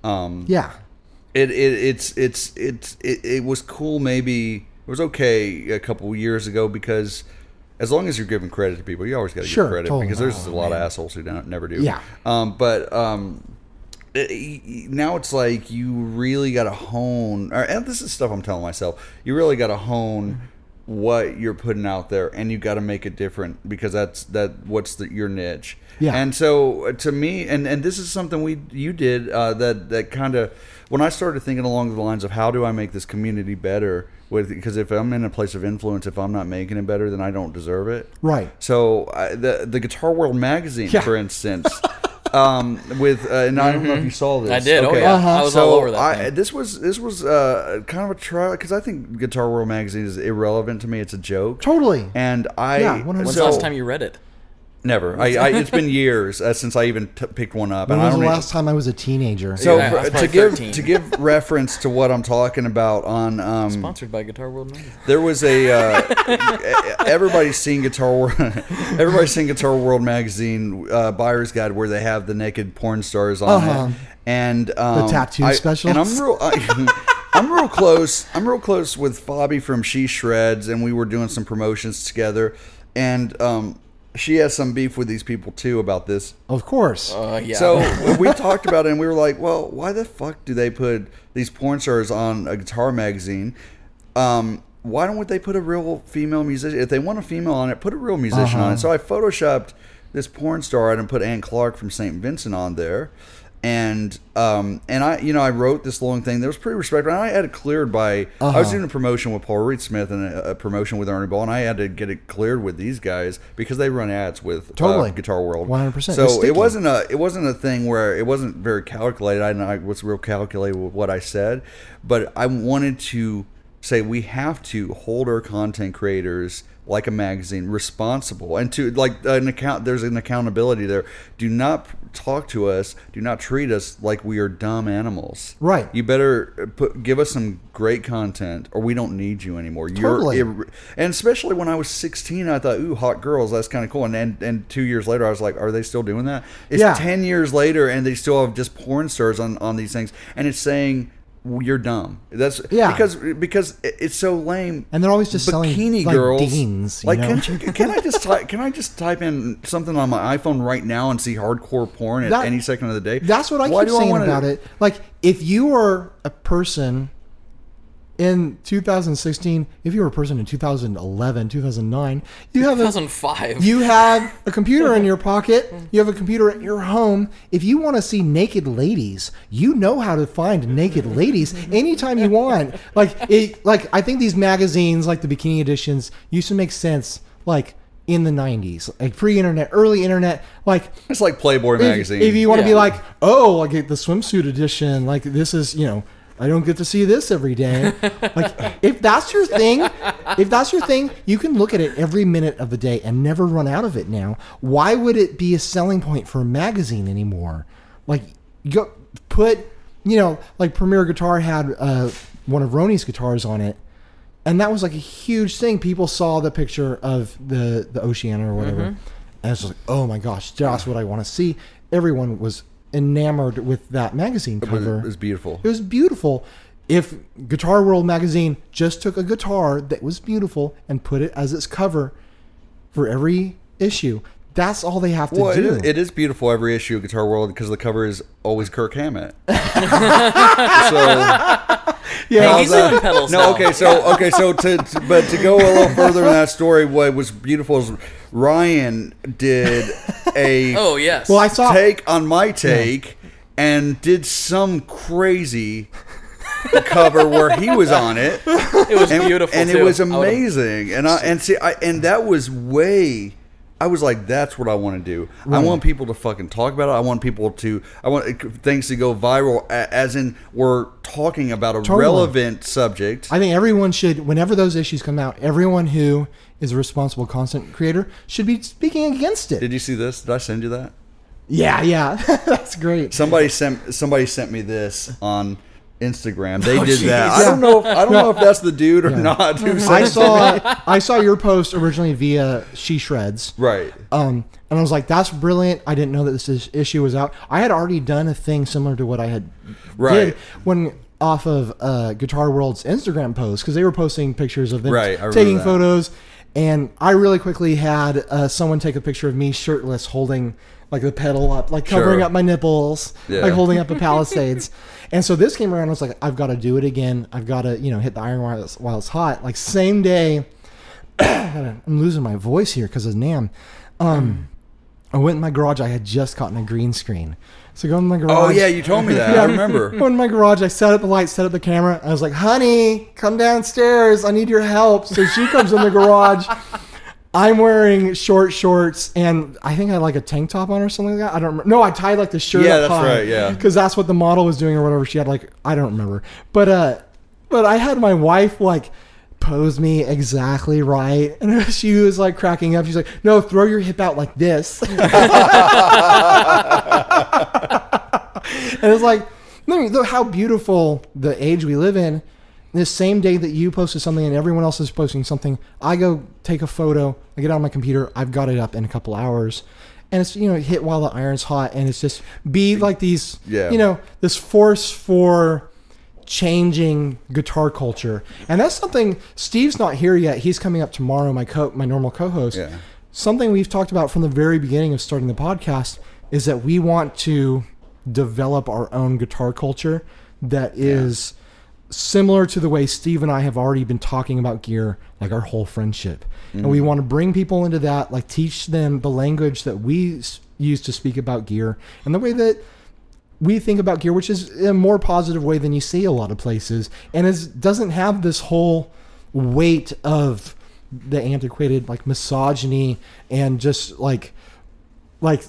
um, yeah, it, it it's it's it's it, it was cool maybe was okay a couple years ago because as long as you're giving credit to people you always got to Sure, give credit totally. because there's Oh, a lot of assholes who don't never do Yeah. um but um it- now it's like you really got to hone or, and this is stuff i'm telling myself you really got to hone what you're putting out there and you got to make it different because that's that what's the, your niche Yeah. and so uh, to me and and this is something we you did uh, that that kind of when i started thinking along the lines of how do i make this community better with because if i'm in a place of influence if i'm not making it better then i don't deserve it right. so I, the the Guitar World magazine, Yeah. for instance, um, with uh, and I don't know if you saw this. I did. Oh, yeah. I was so all over that I, this was this was uh, kind of a trial because I think Guitar World magazine is irrelevant to me. It's a joke. Totally. And I Yeah, When's so- the last time you read it? Never. I, I it's been years uh, since I even t- picked one up. When and was the don't last time I was a teenager? so Yeah, I for- was to probably give 13. to give reference to what I'm talking about on um, Sponsored by Guitar World Magazine. There was a uh, everybody's seen Guitar World. everybody's seen Guitar World magazine uh, buyer's guide where they have the naked porn stars on Uh-huh. it, and um, The tattoo I- specials? And I'm real. I, I'm real close. I'm real close with Fabi from She Shreds, and we were doing some promotions together, and um, she has some beef with these people too about this. of course. Uh, yeah. So we talked about it, and we were like, "Well, why the fuck do they put these porn stars on a guitar magazine? Um, why don't they put a real female musician? If they want a female on it, put a real musician on it." So I photoshopped this porn star and put Annie Clark from St. Vincent on there, and um, and I, you know, I wrote this long thing that was pretty respectful. And I had it cleared by I was Uh-huh. doing a promotion with Paul Reed Smith and a, a promotion with Ernie Ball, and I had to get it cleared with these guys because they run ads with uh, Totally. Guitar World, 100%. So it wasn't a it wasn't a thing where it wasn't very calculated. I, know I was real calculated with what I said, but I wanted to say we have to hold our content creators like a magazine responsible. And to like an account there's an accountability there. Do not talk to us do not treat us like we are dumb animals. Right. you better uh, put give us some great content or we don't need you anymore. Totally. you're and especially when i was 16 i thought ooh hot girls that's kind of cool. And, and and two years later i was like are they still doing that? It's Yeah. 10 years later and they still have just porn stars on on these things. And it's saying you're dumb. That's Yeah. because because it's so lame. And they're always just selling, bikini like, girls. Deans, you like, know? can, can I just type, can I just type in something on my iPhone right now and see hardcore porn at That- any second of the day? That's what I Why keep saying wanna- about it. Like, if you are a person in 2016, if you were a person in 2011, 2009, you have a 2005. you have a computer in your pocket. You have a computer at your home. If you want to see naked ladies, you know how to find naked ladies anytime you want. Like it, like I think these magazines, like the bikini editions, used to make sense. Like in the 90s, like pre-internet, early internet. Like It's like Playboy if, magazine. if you want to be like, oh, I get the swimsuit edition. Like this is, you know, I don't get to see this every day. like if that's your thing, if that's your thing, you can look at it every minute of the day and never run out of it. Now, why would it be a selling point for a magazine anymore? Like, go put, you know, like Premier Guitar had uh, one of Roni's guitars on it. And that was like a huge thing. People saw the picture of the the Oceana or whatever, and it's like, oh my gosh, that's what I want to see. Everyone was enamored with that magazine it was, cover. it was beautiful. It was beautiful. If Guitar World magazine just took a guitar that was beautiful and put it as its cover for every issue, that's all they have to Well, do. is, it is beautiful every issue of Guitar World because the cover is always Kirk Hammett. so yeah, Hey, he's doing pedal No, style. okay, so okay, so to, to- but to go a little further in that story, what was beautiful is Ryan did a Oh yes. well, I saw. take on my take and did some crazy cover where he was on it. it was and, beautiful and too. it was I would've- amazing. And I and see, I and that was way. I was like, that's what I want to do. I want people to fucking talk about it. I want people to. I want things to go viral, as in we're talking about a Totally. relevant subject. I think everyone should, whenever those issues come out, everyone who is a responsible content creator should be speaking against it. Did you see this? Did I send you that? yeah, yeah, that's great. Somebody sent somebody sent me this on Instagram. They Oh, did that. jeez. I don't know. If, I don't know if that's the dude or not. Who I it to me. saw I saw your post originally via She Shreds. Right. Um, and I was like, "That's brilliant." I didn't know that this is- issue was out. I had already done a thing similar to what I had Right. did when off of uh, Guitar World's Instagram post because they were posting pictures of them Right, taking photos, and I really quickly had uh, someone take a picture of me shirtless, holding like the pedal up, like covering Sure. up my nipples, Yeah. like holding up a Palisades. and so this came around. I was like, "I've got to do it again. I've got to, you know, hit the iron while it's, while it's hot." Like same day. I'm losing my voice here because of NAMM. Um, I went in my garage. I had just gotten a green screen, so I go in my garage. Oh yeah, you told me that. yeah, I remember. Go in my garage. I set up the light, set up the camera. I was like, "Honey, come downstairs. I need your help." So she comes in the garage. I'm wearing short shorts and I think I had like a tank top on or something like that. I don't remember. No, I tied like the shirt Yeah, up that's high. right, yeah. Because that's what the model was doing or whatever. She had like I don't remember. But uh but I had my wife like pose me exactly right. And she was like cracking up. She's like, no, throw your hip out like this. and it's like, look how beautiful the age we live in. This same day that you posted something and everyone else is posting something, I go take a photo. I get on my computer. I've got it up in a couple hours, and it's you know hit while the iron's hot, and it's just be like these, Yeah. you know, this force for changing guitar culture, and that's something. Steve's not here yet. He's coming up tomorrow. My co, my normal co-host. Yeah. Something we've talked about from the very beginning of starting the podcast is that we want to develop our own guitar culture that is similar to the way Steve and I have already been talking about gear, like our whole friendship. And we mm. want to bring people into that, like teach them the language that we use to speak about gear and the way that we think about gear, which is a more positive way than you see a lot of places, and is doesn't have this whole weight of the antiquated like misogyny and just like like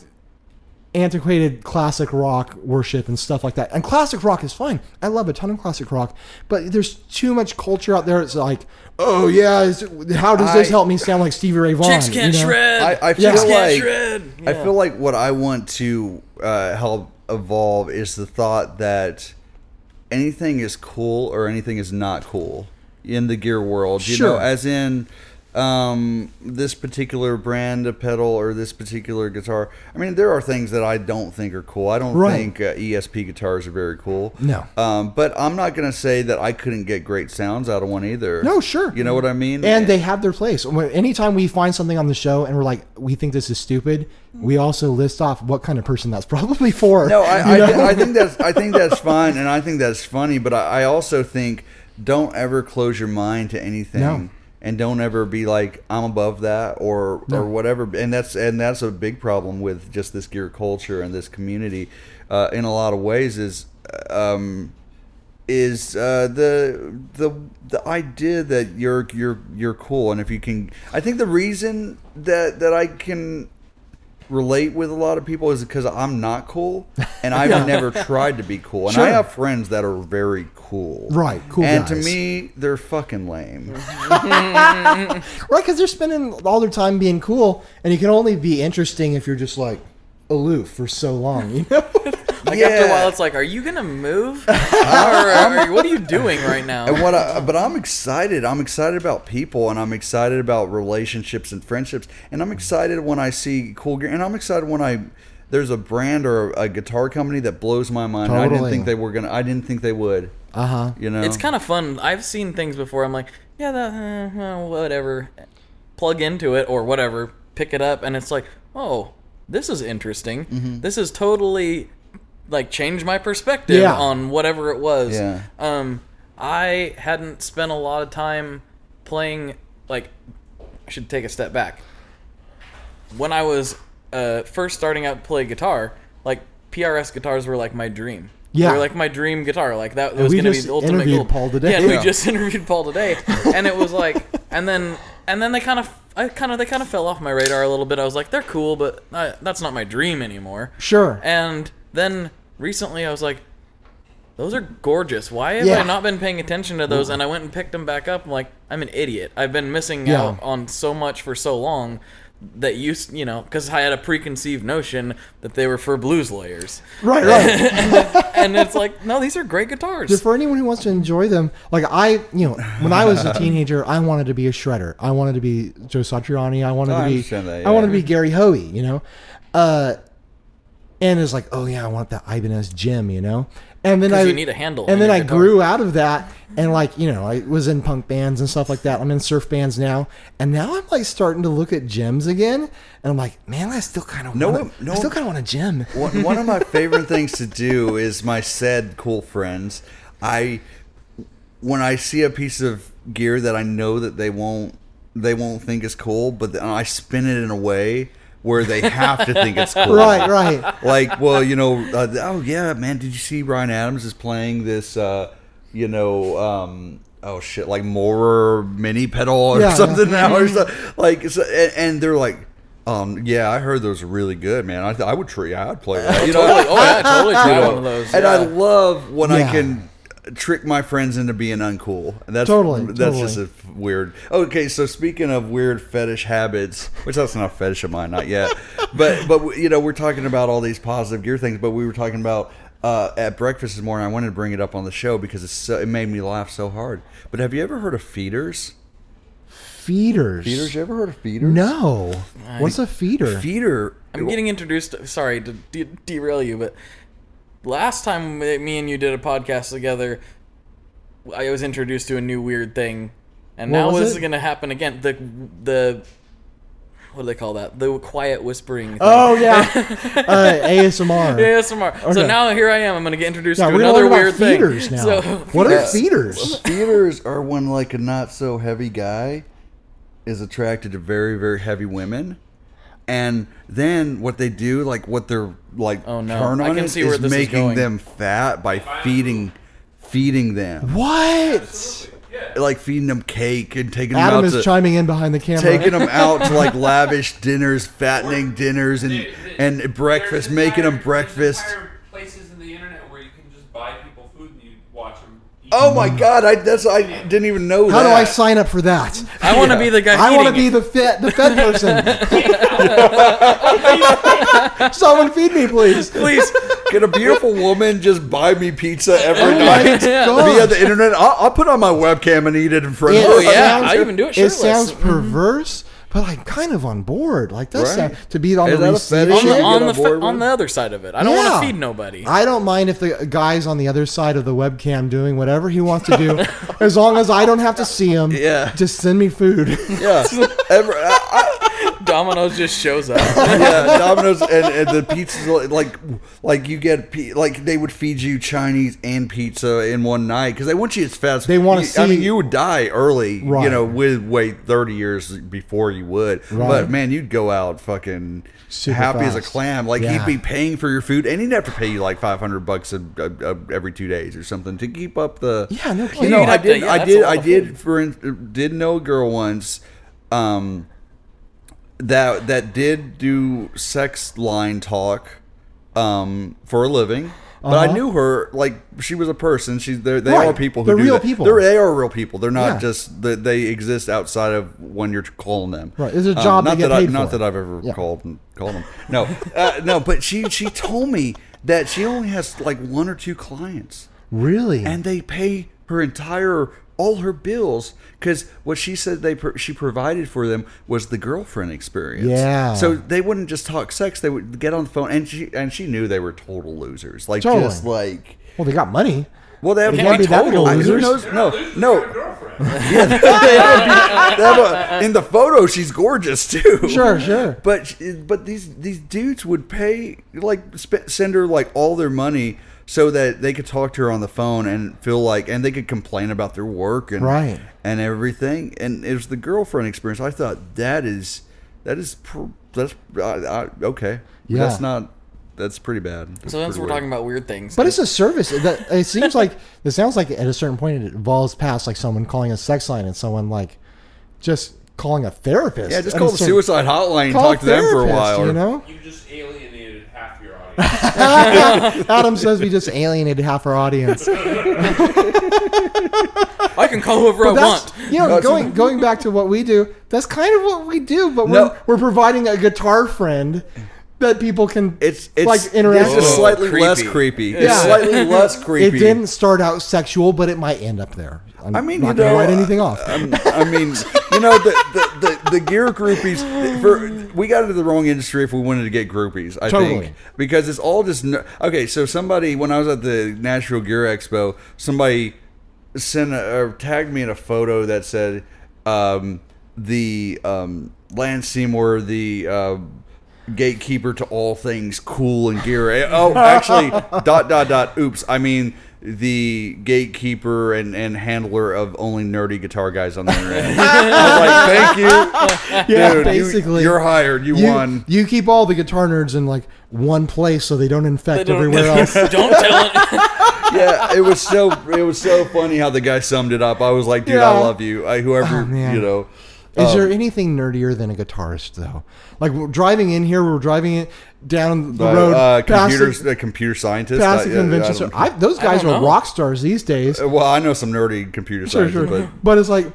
antiquated classic rock worship and stuff like that. And classic rock is fine. I love a ton of classic rock, but there's too much culture out there. It's like, oh yeah, is, how does this help me sound like Stevie Ray Vaughan? Chicks can't you know? shred. I, I feel Yeah. Like shred. I feel like what I want to uh, help evolve is the thought that anything is cool or anything is not cool in the gear world. You know, Sure. as in um, this particular brand of pedal or this particular guitar. I mean, there are things that I don't think are cool. I don't Right. think uh, ESP guitars are very cool. No. Um, but I'm not going to say that I couldn't get great sounds out of one either. No, sure. You know what I mean? and they have their place. Anytime we find something on the show and we're like, we think this is stupid, we also list off what kind of person that's probably for. No, I, you I. I think that's I think that's fine, and I think that's funny. But I, I also think don't ever close your mind to anything, No. And don't ever be like I'm above that or or whatever. And that's and that's a big problem with just this gear culture and this community. Uh, in a lot of ways, is um, is uh, the the the idea that you're you're you're cool, and if you can, I think the reason that that I can relate with a lot of people is because I'm not cool, and I've never tried to be cool, and I have friends that are very cool, Right, cool and guys. to me, they're fucking lame. right? Because they're spending all their time being cool, and you can only be interesting if you're just like aloof for so long. You know? Like Yeah. after a while, it's like, are you gonna move? or, or what are you doing right now? And what I, but I'm excited. I'm excited about people, and I'm excited about relationships and friendships, and I'm excited when I see cool gear, and I'm excited when I there's a brand or a guitar company that blows my mind. and I didn't think they were gonna. I didn't think they would. Uh huh. You know, It's kind of fun. I've seen things before. I'm like, yeah, that, uh, uh, whatever. Plug into it or whatever. Pick it up, and it's like, oh, this is interesting. Mm-hmm. This is totally like changed my perspective Yeah. on whatever it was. Yeah. Um, I hadn't spent a lot of time playing. Like, I should take a step back. When I was uh, first starting out to play guitar, like PRS guitars were like my dream. Yeah. they were like my dream guitar. Like that was going to be the ultimate interviewed goal. Paul today. Yeah, and we just interviewed Paul today, and it was like, and then and then they kind of, I kind of, they kind of fell off my radar a little bit. I was like, they're cool, but uh, that's not my dream anymore. Sure. And then recently, I was like, those are gorgeous. Why have Yeah. I not been paying attention to those? And I went and picked them back up. I'm like, I'm an idiot. I've been missing Yeah. out on so much for so long that you, you know, because I had a preconceived notion that they were for blues layers. Right, right. and it's like, no, these are great guitars. Just for anyone who wants to enjoy them, like I, you know, when I was a teenager, I wanted to be a shredder. I wanted to be Joe Satriani. I wanted Oh, to be, understand that, I wanted to be Gary Hoey. You know, uh, and it's like, oh yeah, I want that Ibanez JEM. You know, and then I you need a handle and then I guitar. grew out of that, and like you know, I was in punk bands and stuff like that. I'm in surf bands now, and now I'm like starting to look at JEMs again, and I'm like, man, I still kind of No, want, no. I still kind of want a JEM. one, one of my favorite things to do is my said cool friends. I when I see a piece of gear that I know that they won't they won't think is cool, but then I spin it in a way where they have to think it's cool. Right, right. Like, well, you know, uh, oh yeah, man, did you see Ryan Adams is playing this? Uh, you know, um, oh shit, like Mooer mini pedal or Yeah, something yeah. now, or something. like, so, and, and they're like. Um, yeah, I heard those are really good, man. I, th- I would try. Yeah, I'd play that. You know, totally. Oh yeah, totally you know, one of those. and yeah. I love when I can trick my friends into being uncool. That's Totally, That's totally. just a weird. Okay, so speaking of weird fetish habits, which that's not a fetish of mine, not yet. but but you know, we're talking about all these positive gear things. But we were talking about uh, at breakfast this morning. I wanted to bring it up on the show because it's so, it made me laugh so hard. But have you ever heard of feeders? Feeders. Feeders? You ever heard of feeders? No. What's a feeder? Feeder. I'm getting introduced. Sorry to de- derail you, but last time me and you did a podcast together, I was introduced to a new weird thing, and What now was this it? is gonna happen again. The the what do they call that? The quiet whispering. Thing. Oh yeah, uh, ASMR. ASMR. So now here I am. I'm gonna get introduced Yeah, to we're another weird about feeders thing. now. So what are feeders. feeders? Feeders are when like a not so heavy guy is attracted to very very heavy women, and then what they do, like what they're like Oh, no. turn I on can it, see where is this is making going. them fat by feeding feeding them, What? like feeding them cake and taking them out. Adam is to. chiming in behind the camera. Taking them out to like lavish dinners, fattening dinners, and and breakfast, There's making them breakfast. Places in the internet where you can just buy people food and you watch them. Eat Oh my god, I that's I didn't even know How that. do I sign up for that? I want to be the guy. I want to be the fit, the fed person. Someone feed me, please. Please, Can a beautiful woman just buy me pizza every Oh my night gosh. via the internet? I'll, I'll put on my webcam and eat it in front It of her. Oh, yeah, sounds- I even do it It shirtless. sounds Mhm. perverse, but I'm kind of on board. Like that's Right. to be on Is the receiving on the, on on the board fa- on the other side of it. I don't want to feed nobody. I don't mind if the guy's on the other side of the webcam doing whatever he wants to do, as long as I don't have to see him. Yeah. Just send me food. Yeah. Ever, I, Domino's just shows up. Yeah, Domino's and, and the pizzas like like you get like they would feed you Chinese and pizza in one night because they want you as fast. They wanna you- I mean, you would die early. You know, with wait thirty years before you would. Right. But man, you'd go out fucking Super happy as a clam. Like Yeah. he'd be paying for your food, and he'd have to pay you like five hundred bucks a, a, a- every two days or something to keep up the. Yeah, no You kidding. know, You'd I have to- did. yeah, I did. I did. food. For in- did know a girl once. Um, that that did do sex line talk um for a living but I Uh-huh. knew her like she was a person. She's they they Right. are people who They're real that. people. They're, they are real people. They're not Yeah. just that they exist outside of when you're calling them. Right. It's a Um, job they not that I, paid not for. that I've ever Yeah. called called them. No, uh, no. But she she told me that she only has like one or two clients really? and they pay her entire all her bills because what she said they she provided for them was the girlfriend experience. Yeah. So they wouldn't just talk sex; they would get on the phone, and she and she knew they were total losers. Like Totally. just like. well, they got money. Well, they have They can't be total little I- who losers. knows? No, no. Yeah, they a, they a, in the photo, she's gorgeous too. Sure, sure. But but these these dudes would pay like sp- send her like all their money so that they could talk to her on the phone and feel like and they could complain about their work and Right. and everything. And it was the girlfriend experience. I thought that is that is that's uh, uh, okay. Yeah. That's not that's pretty bad. That's So since we're weird. talking about weird things, But it's a service. That it seems like it sounds like at a certain point it evolves past like someone calling a sex line and someone like just calling a therapist. yeah, just call the suicide hotline and talk to them for a while. You know, You just alienated half your audience. Adam says we just alienated half our audience. I can call whoever I want. you know, That's- going going back to what we do. That's kind of what we do, but we're, we're providing a guitar friend that people can It's it's like interact It's just slightly creepy. less creepy. Yeah. It's slightly less creepy. It didn't start out sexual, but it might end up there. I'm I mean, not you gonna know, write anything off. um, I mean, you know, the, the, the, the gear groupies. For we got into the wrong industry if we wanted to get groupies. I Totally. think because it's all just ner- okay. So somebody when I was at the Nashville Gear Expo, somebody sent a, or tagged me in a photo that said um, the um, Lance Seymour the. Uh, gatekeeper to all things cool and gear. Oh, actually, dot dot dot. Oops, I mean the gatekeeper and, and handler of only nerdy guitar guys on the internet. I was like, thank you, Yeah, dude. you- basically. you're hired. You, you, won. you keep all the guitar nerds in like one place so they don't infect They don't- everywhere else. Don't tell it. yeah, it was so it was so funny how the guy summed it up. I was like, dude, I love you. I, whoever Oh, man. you know. Is um, there anything nerdier than a guitarist though? Like we're driving in here, we're driving it down the uh, road uh, past computers, the, uh, computer scientist. past the I- I convention. don't- center. I, those guys don't are know. rock stars these days. well, I know some nerdy computer Sure, scientists, sure. but But it's like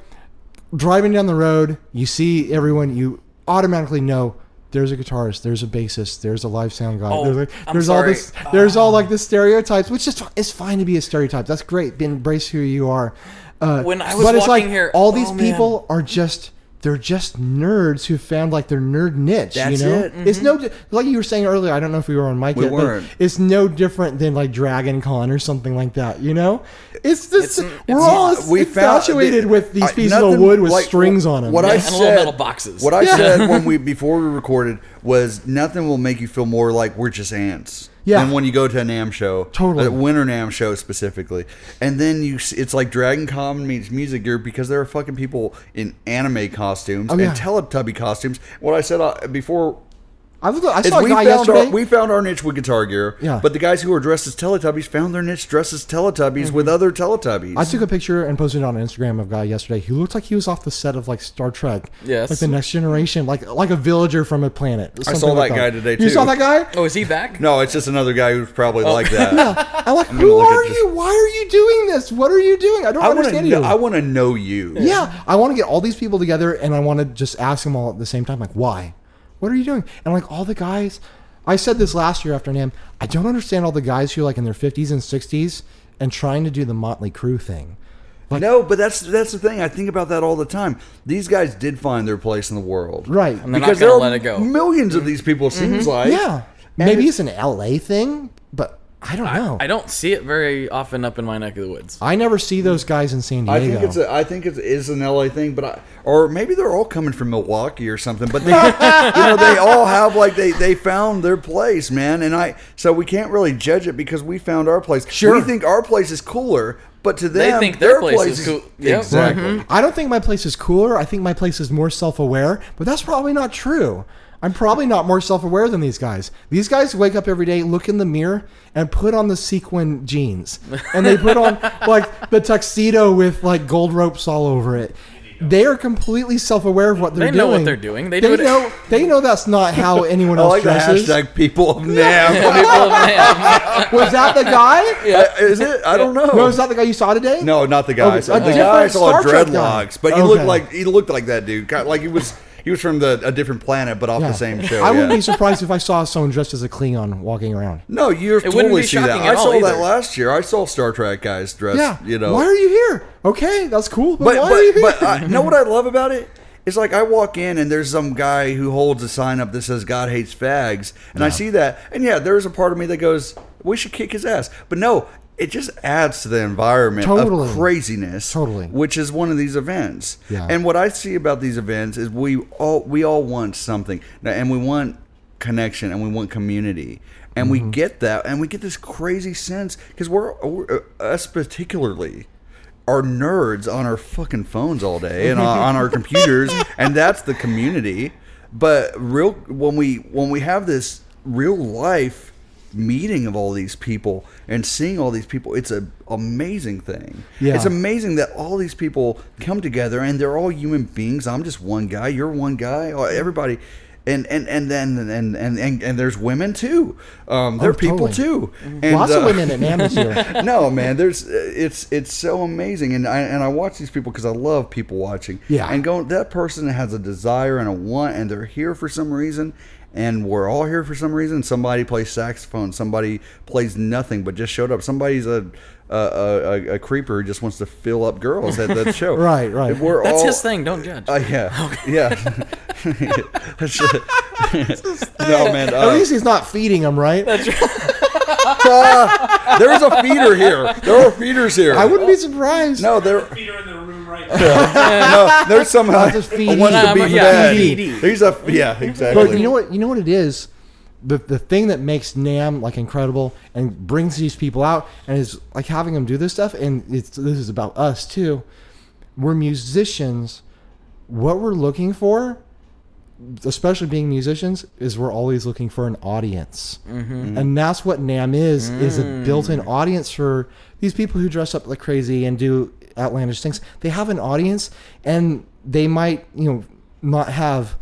driving down the road, you see everyone, you automatically know there's a guitarist, there's a bassist, there's a live sound guy. Oh, there's like, there's all sorry. this there's all like the stereotypes, which is it's fine to be a stereotype. That's great. Embrace who you are. Uh, When I was but it's like walking here- all these oh, man. people are just they're just nerds who found like their nerd niche. That's you know, it. it's no mm-hmm. like you were saying earlier. I don't know if we were on mic We yet, weren't. but it's no different than like Dragon Con or something like that. You know, it's just It's- we're it's- all we found infatuated with these I- pieces of wood with like- strings on them. What I and said, little metal boxes. What I Yeah. said when we before we recorded was nothing will make you feel more like we're just ants. Yeah. Than when you go to a NAMM show, Totally. a Winter NAMM show specifically, and then you, it's like Dragon Con meets Music Gear because there are fucking people in anime costumes Oh, yeah. and Teletubby costumes. What I said uh, before I, was, I Is saw a we guy found yesterday. our we found our niche with guitar gear. Yeah. But the guys who are dressed as Teletubbies found their niche dressed as Teletubbies with other Teletubbies. Mm-hmm. I took a picture and posted it on Instagram of a guy yesterday who looked like he was off the set of like Star Trek. Yes. Like the next generation, like like a villager from a planet. I saw like that guy today, You saw that guy? Oh, is he back? no, it's just another guy who's probably like that. I'm like, gonna who are this- you? Why are you doing this? What are you doing? I don't I want to understand know, you. I want to know you. yeah, I want to get all these people together and I want to just ask them all at the same time, like, why? What are you doing? And like all the guys, I said this last year after NAMM. I don't understand all the guys who are like in their 50s and 60s and trying to do the Motley Crue thing. no, but that's that's the thing. I think about that all the time. These guys did find their place in the world, Right. And they're not because gonna there are let it go. millions of mm-hmm. these people. It seems mm-hmm. like Yeah. Maybe it's an LA thing, but I don't know. I don't see it very often up in my neck of the woods. I never see those guys in San Diego. I Diego. think it's a, I think it is an LA thing, but I, or maybe they're all coming from Milwaukee or something. But they, you know, they all have like they they found their place, man. And I so we can't really judge it because we found our place. Sure. we think our place is cooler, but to them, They think their place is cool. Yep. Exactly. I don't think my place is cooler. I think my place is more self aware, but that's probably not true. I'm probably not more self aware than these guys. These guys wake up every day, look in the mirror, and put on the sequin jeans. And they put on like the tuxedo with like gold ropes all over it. They are completely self aware of what they're doing. They doing. know what they're doing. They do it- know they know that's not how anyone I else like the dresses. hashtag people of NAMM. Man. Was that the guy? Uh, Is it? I don't know. No, is that the guy you saw today? No, not the guy. Oh, So a the different guy saw Star Trek guy. dreadlocks, but he Okay. looked like he looked like that dude. Like he was he was from the a different planet, but off Yeah. the same show. I yeah. wouldn't be surprised if I saw someone dressed as a Klingon walking around. No, you wouldn't totally be see that. shocking I at all saw that last year. I saw Star Trek guys dressed. Yeah. you know. Why are you here? Okay, that's cool. But, but why but are you here? but uh, I, know what I love about it? It's like I walk in and there's some guy who holds a sign up that says God hates fags, and I see that, and yeah, there's a part of me that goes, we should kick his ass. But no, it just adds to the environment Totally. of craziness, Totally. which is one of these events. Yeah. And what I see about these events is we all we all want something, and we want connection, and we want community. And Mm-hmm. we get that, and we get this crazy sense because we're, we're uh, us particularly are nerds on our fucking phones all day and on, on our computers, and that's the community. But real when we when we have this real life meeting of all these people and seeing all these people, it's a amazing thing. Yeah. It's amazing that all these people come together and they're all human beings. I'm just one guy. You're one guy. oh, Everybody. And and and then and and and, and there's women too. Um, there are people Oh, totally. too. And, Lots of uh, women at NAMM this year. no, man, there's it's it's so amazing, and I and I watch these people because I love people watching. Yeah. and going that person has a desire and a want, and they're here for some reason, and we're all here for some reason. Somebody plays saxophone, somebody plays nothing but just showed up. Somebody's a a, a, a creeper who just wants to fill up girls at that show. Right, right. We're That's all, his thing. Don't judge. Uh, yeah, yeah. That's it. no, man. At Uh, least he's not feeding them, right? there's a feeder here. There are feeders here. I wouldn't be surprised. No, there. No, there's some uh, just feeding. wants to Um, be yeah, fed. feeding. He's a yeah, exactly. But you know what? You know what it is. The the thing that makes NAMM like incredible and brings these people out and is like having them do this stuff. And it's this is about us too. We're musicians. What we're looking for, especially being musicians, is we're always looking for an audience, and that's what NAMM is. Is a built-in audience for these people who dress up like crazy and do outlandish things. They have an audience, and they might you know not have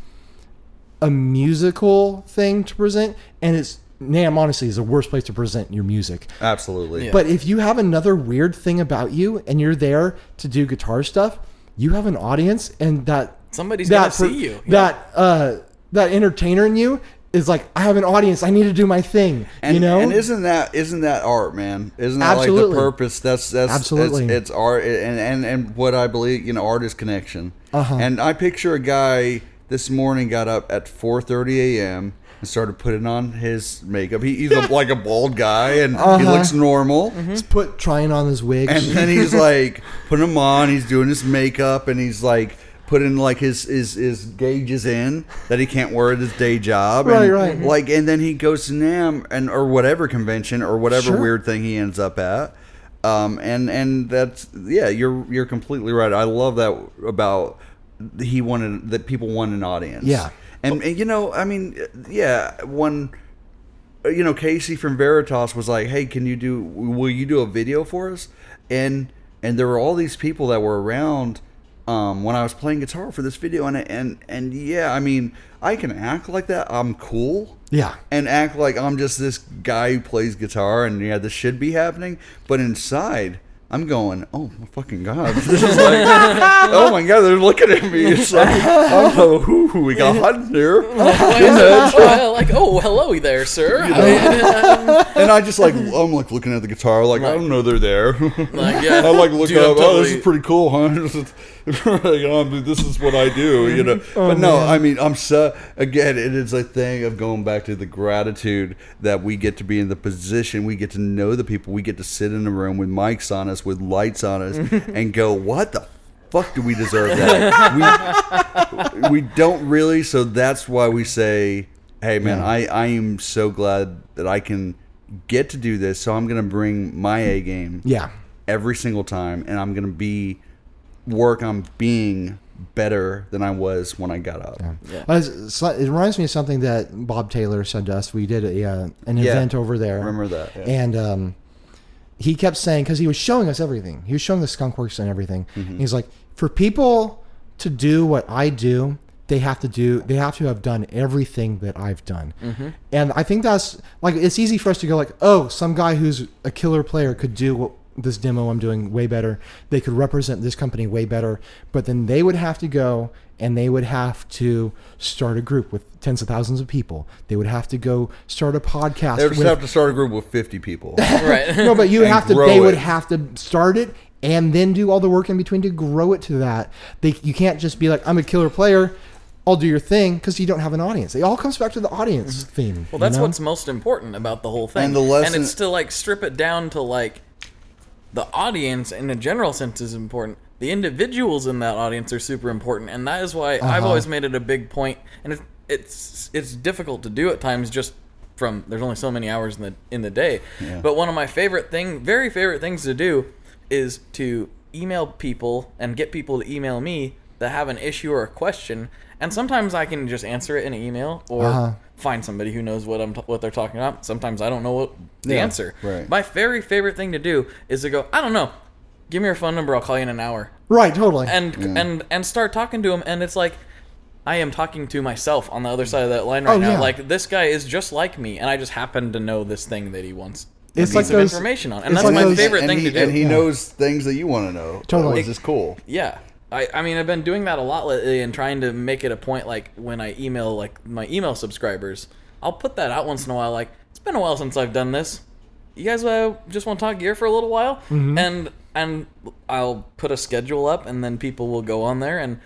a musical thing to present, and it's NAMM honestly is the worst place to present your music. Absolutely. Yeah. But if you have another weird thing about you and you're there to do guitar stuff, you have an audience, and that Somebody's that gonna per- see you. That uh, that entertainer in you is like, I have an audience. I need to do my thing. And, you know, and isn't that isn't that art, man? Isn't that like the purpose? That's that's Absolutely. It's, it's art, and, and and what I believe, you know, art is connection. Uh-huh. And I picture a guy this morning got up at 4:30 a.m. and started putting on his makeup. He, he's a, like a bald guy, and he Uh-huh. looks normal. He's put trying on his wig. And then he's like putting them on. He's doing his makeup, and he's like putting like his his, his gauges in that he can't wear at his day job. Right, and, right. Like, and then he goes to NAMM and or whatever convention or whatever Sure. weird thing he ends up at. Um, and and that's yeah, you're you're completely right. I love that about he wanted that people want an audience. Yeah. And, and you know, I mean, yeah, when uh, you know Casey from Veritas was like, "Hey, can you do? Will you do a video for us?" And and there were all these people that were around um, when I was playing guitar for this video, and and and yeah, I mean, I can act like that. I'm cool. Yeah. And act like I'm just this guy who plays guitar, and yeah, this should be happening. But inside, I'm going, oh my fucking god, this is like, oh my god, they're looking at me. It's like, oh, ooh, we got hot in here. Well, like, oh, hello there, sir. And I just like, I'm like looking at the guitar, like I don't know they're there. Like, yeah, I like look dude, up. I'm Oh, this is pretty cool, huh? oh, this is what I do, you know. Oh, but no, I mean, I'm so again, it is a thing of going back to the gratitude that we get to be in the position, we get to know the people, we get to sit in a room with mics on us, with lights on us, and go, what the fuck do we deserve that? we, we don't really, so that's why we say, hey man, I I am so glad that I can get to do this. So I'm gonna bring my A game Yeah. every single time, and I'm gonna be work on being better than I was when I got up. Uh, it's- so it reminds me of something that Bob Taylor said to us. We did a, uh, an Yeah. event over there. Remember that, yeah. And um, he kept saying, because he was showing us everything, he was showing the skunk works and everything. Mm-hmm. He's like, for people to do what I do, they have to do, they have to have done everything that I've done. Mm-hmm. And I think that's like, it's easy for us to go, like, oh, some guy who's a killer player could do what this demo I'm doing way better. They could represent this company way better. But then they would have to go and they would have to start a group with tens of thousands of people. They would have to go start a podcast. They just with, have to start a group with 50 people. right. no, but you and have to. grow They would have to start it and then do all the work in between to grow it to that. They you can't just be like, I'm a killer player. I'll do your thing because you don't have an audience. It all comes back to the audience theme. Mm-hmm. Well, that's you know? what's most important about the whole thing. And the lesson- and it's to like strip it down to like the audience in a general sense is important. The individuals in that audience are super important, and that is why I've Uh-huh. always made it a big point. And it's it's it's difficult to do at times just from there's only so many hours in the in the day. But one of my favorite thing, very favorite things to do, is to email people and get people to email me that have an issue or a question. And sometimes I can just answer it in an email or Uh-huh. find somebody who knows what I'm t- what they're talking about. Sometimes I don't know what the Yeah, answer. right. My very favorite thing to do is to go. I don't know. Give me your phone number. I'll call you in an hour. right, totally. And and and start talking to him. And it's like I am talking to myself on the other side of that line right Oh, now. yeah. Like this guy is just like me, and I just happen to know this thing that he wants. a It's piece like of those- information on, and that's like my those- favorite thing he, to do. And he Yeah. knows things that you want to know. Totally. Which is cool. Yeah. I, I mean, I've been doing that a lot lately and trying to make it a point. Like when I email like my email subscribers, I'll put that out once in a while. Like it's been a while since I've done this. You guys uh, just want to talk gear for a little while, and and I'll put a schedule up, and then people will go on there and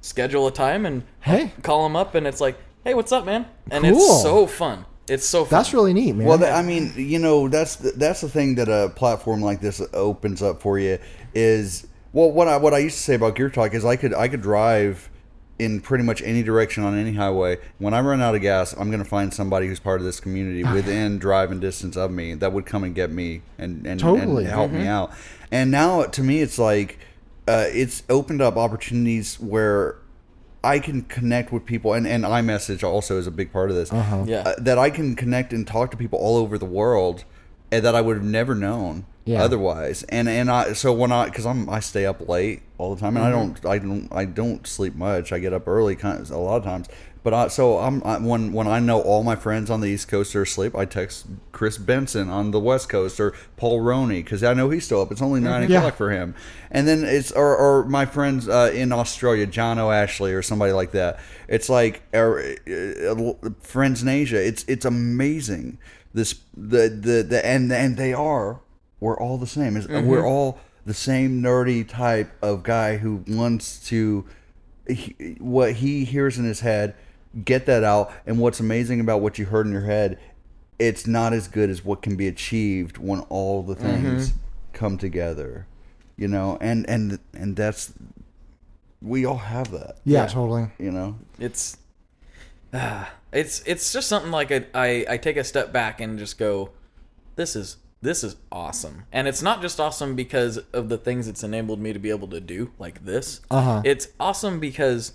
schedule a time and Hey. call them up, and it's like, hey, what's up, man? And Cool. it's so fun. It's so fun. that's really neat, man. Well, th- I mean, you know, that's the, that's the thing that a platform like this opens up for you is well, what I what I used to say about Gear Talk is I could I could drive in pretty much any direction on any highway. When I run out of gas, I'm going to find somebody who's part of this community within driving distance of me that would come and get me and and, Totally. and help me out. And now to me, it's like uh, it's opened up opportunities where. I can connect with people, and, and iMessage also is a big part of this Yeah. uh, that I can connect and talk to people all over the world and that I would have never known Yeah. otherwise. And and I so when I because I'm I stay up late all the time and I don't I don't I don't sleep much. I get up early kind of, a lot of times. But I, so I'm I, when when I know all my friends on the East Coast are asleep, I text Chris Benson on the West Coast or Paul Roney because I know he's still up. It's only 9 Yeah. o'clock for him. And then it's or, or my friends uh, in Australia, John O'Ashley or somebody like that. It's like or, uh, uh, friends in Asia. It's it's amazing. This the the the and and they are we're all the same. Is We're all the same nerdy type of guy who wants to he, what he hears in his head get that out and what's amazing about what you heard in your head it's not as good as what can be achieved when all the things come together you know and and and that's we all have that yeah, yeah. totally. you know it's ah, it's it's just something like I, I I take a step back and just go this is this is awesome and it's not just awesome because of the things it's enabled me to be able to do like this Uh-huh. it's awesome because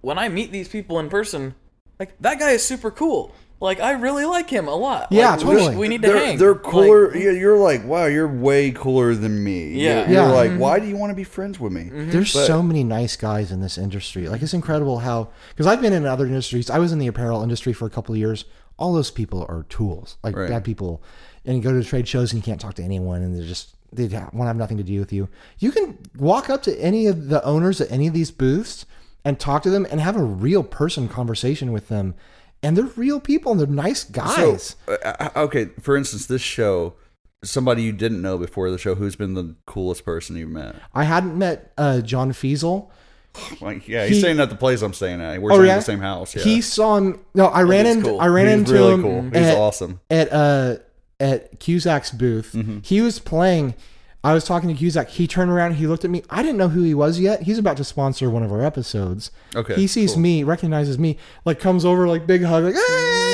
when I meet these people in person, like that guy is super cool. Like I really like him a lot. Yeah, Like, we- totally. We, need to they're, hang. They're Like, cooler. yeah, you're like, wow, you're way cooler than me. Yeah. You're, you're Yeah. like, why do you want to be friends with me? There's But- so many nice guys in this industry. Like it's incredible how because I've been in other industries. I was in the apparel industry for a couple of years. All those people are tools, like Right. bad people. And you go to trade shows and you can't talk to anyone, and they're just they want to have nothing to do with you. You can walk up to any of the owners at any of these booths and talk to them and have a real person conversation with them. And they're real people and they're nice guys. So, uh, uh, okay, for instance, this show, somebody you didn't know before the show, who's been the coolest person you've met? I hadn't met uh, John Fiesel. Like, yeah, he's He- staying at the place I'm staying at. We're Oh, staying yeah? in the same house. Yeah. He saw him. No, I ran into cool. I ran He's into really him. cool. He's at- awesome. at uh at Cusack's booth. Mm-hmm. He was playing. I was talking to Cusack. He turned around. He looked at me. I didn't know who he was yet. He's about to sponsor one of our episodes. Okay, He sees cool. me, recognizes me, like comes over, like big hug, like hey.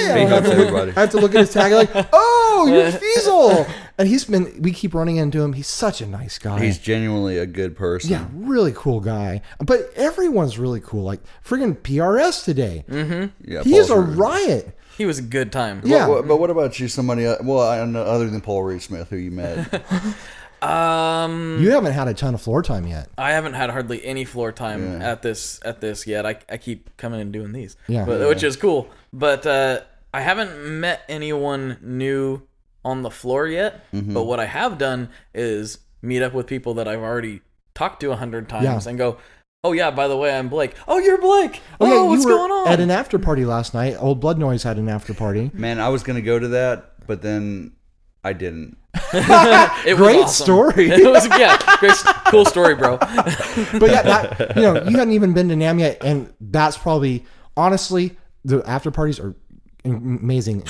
He I have to everybody. I have to look at his tag, like oh, you're Fiesel. And he's been. We keep running into him. He's such a nice guy. He's genuinely a good person. yeah, really cool guy. But everyone's really cool. Like friggin' PRS today. yeah. He is a riot. He was a good time. Yeah. But, but what about you? Somebody? uh, Well, I don't know, other than Paul Reed Smith, who you met. Um, You haven't had a ton of floor time yet. I haven't had hardly any floor time at this at this yet. I, I keep coming and doing these, Yeah. but, which is cool. But uh, I haven't met anyone new on the floor yet. Mm-hmm. But what I have done is meet up with people that I've already talked to a hundred times Yeah. and go, "Oh yeah, by the way, I'm Blake. Oh, you're Blake. Oh, Oh, yeah, you what's were going on?" At an after party last night. Old Blood Noise had an after party. Man, I was gonna go to that, but then I didn't. it was Great awesome. story. it was yeah, great, cool story, bro. But yeah, that, you know, you hadn't even been to NAMM yet, and that's probably honestly the after parties are amazing,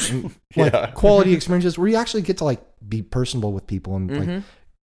like Yeah. quality experiences where you actually get to like be personable with people and Mm-hmm. like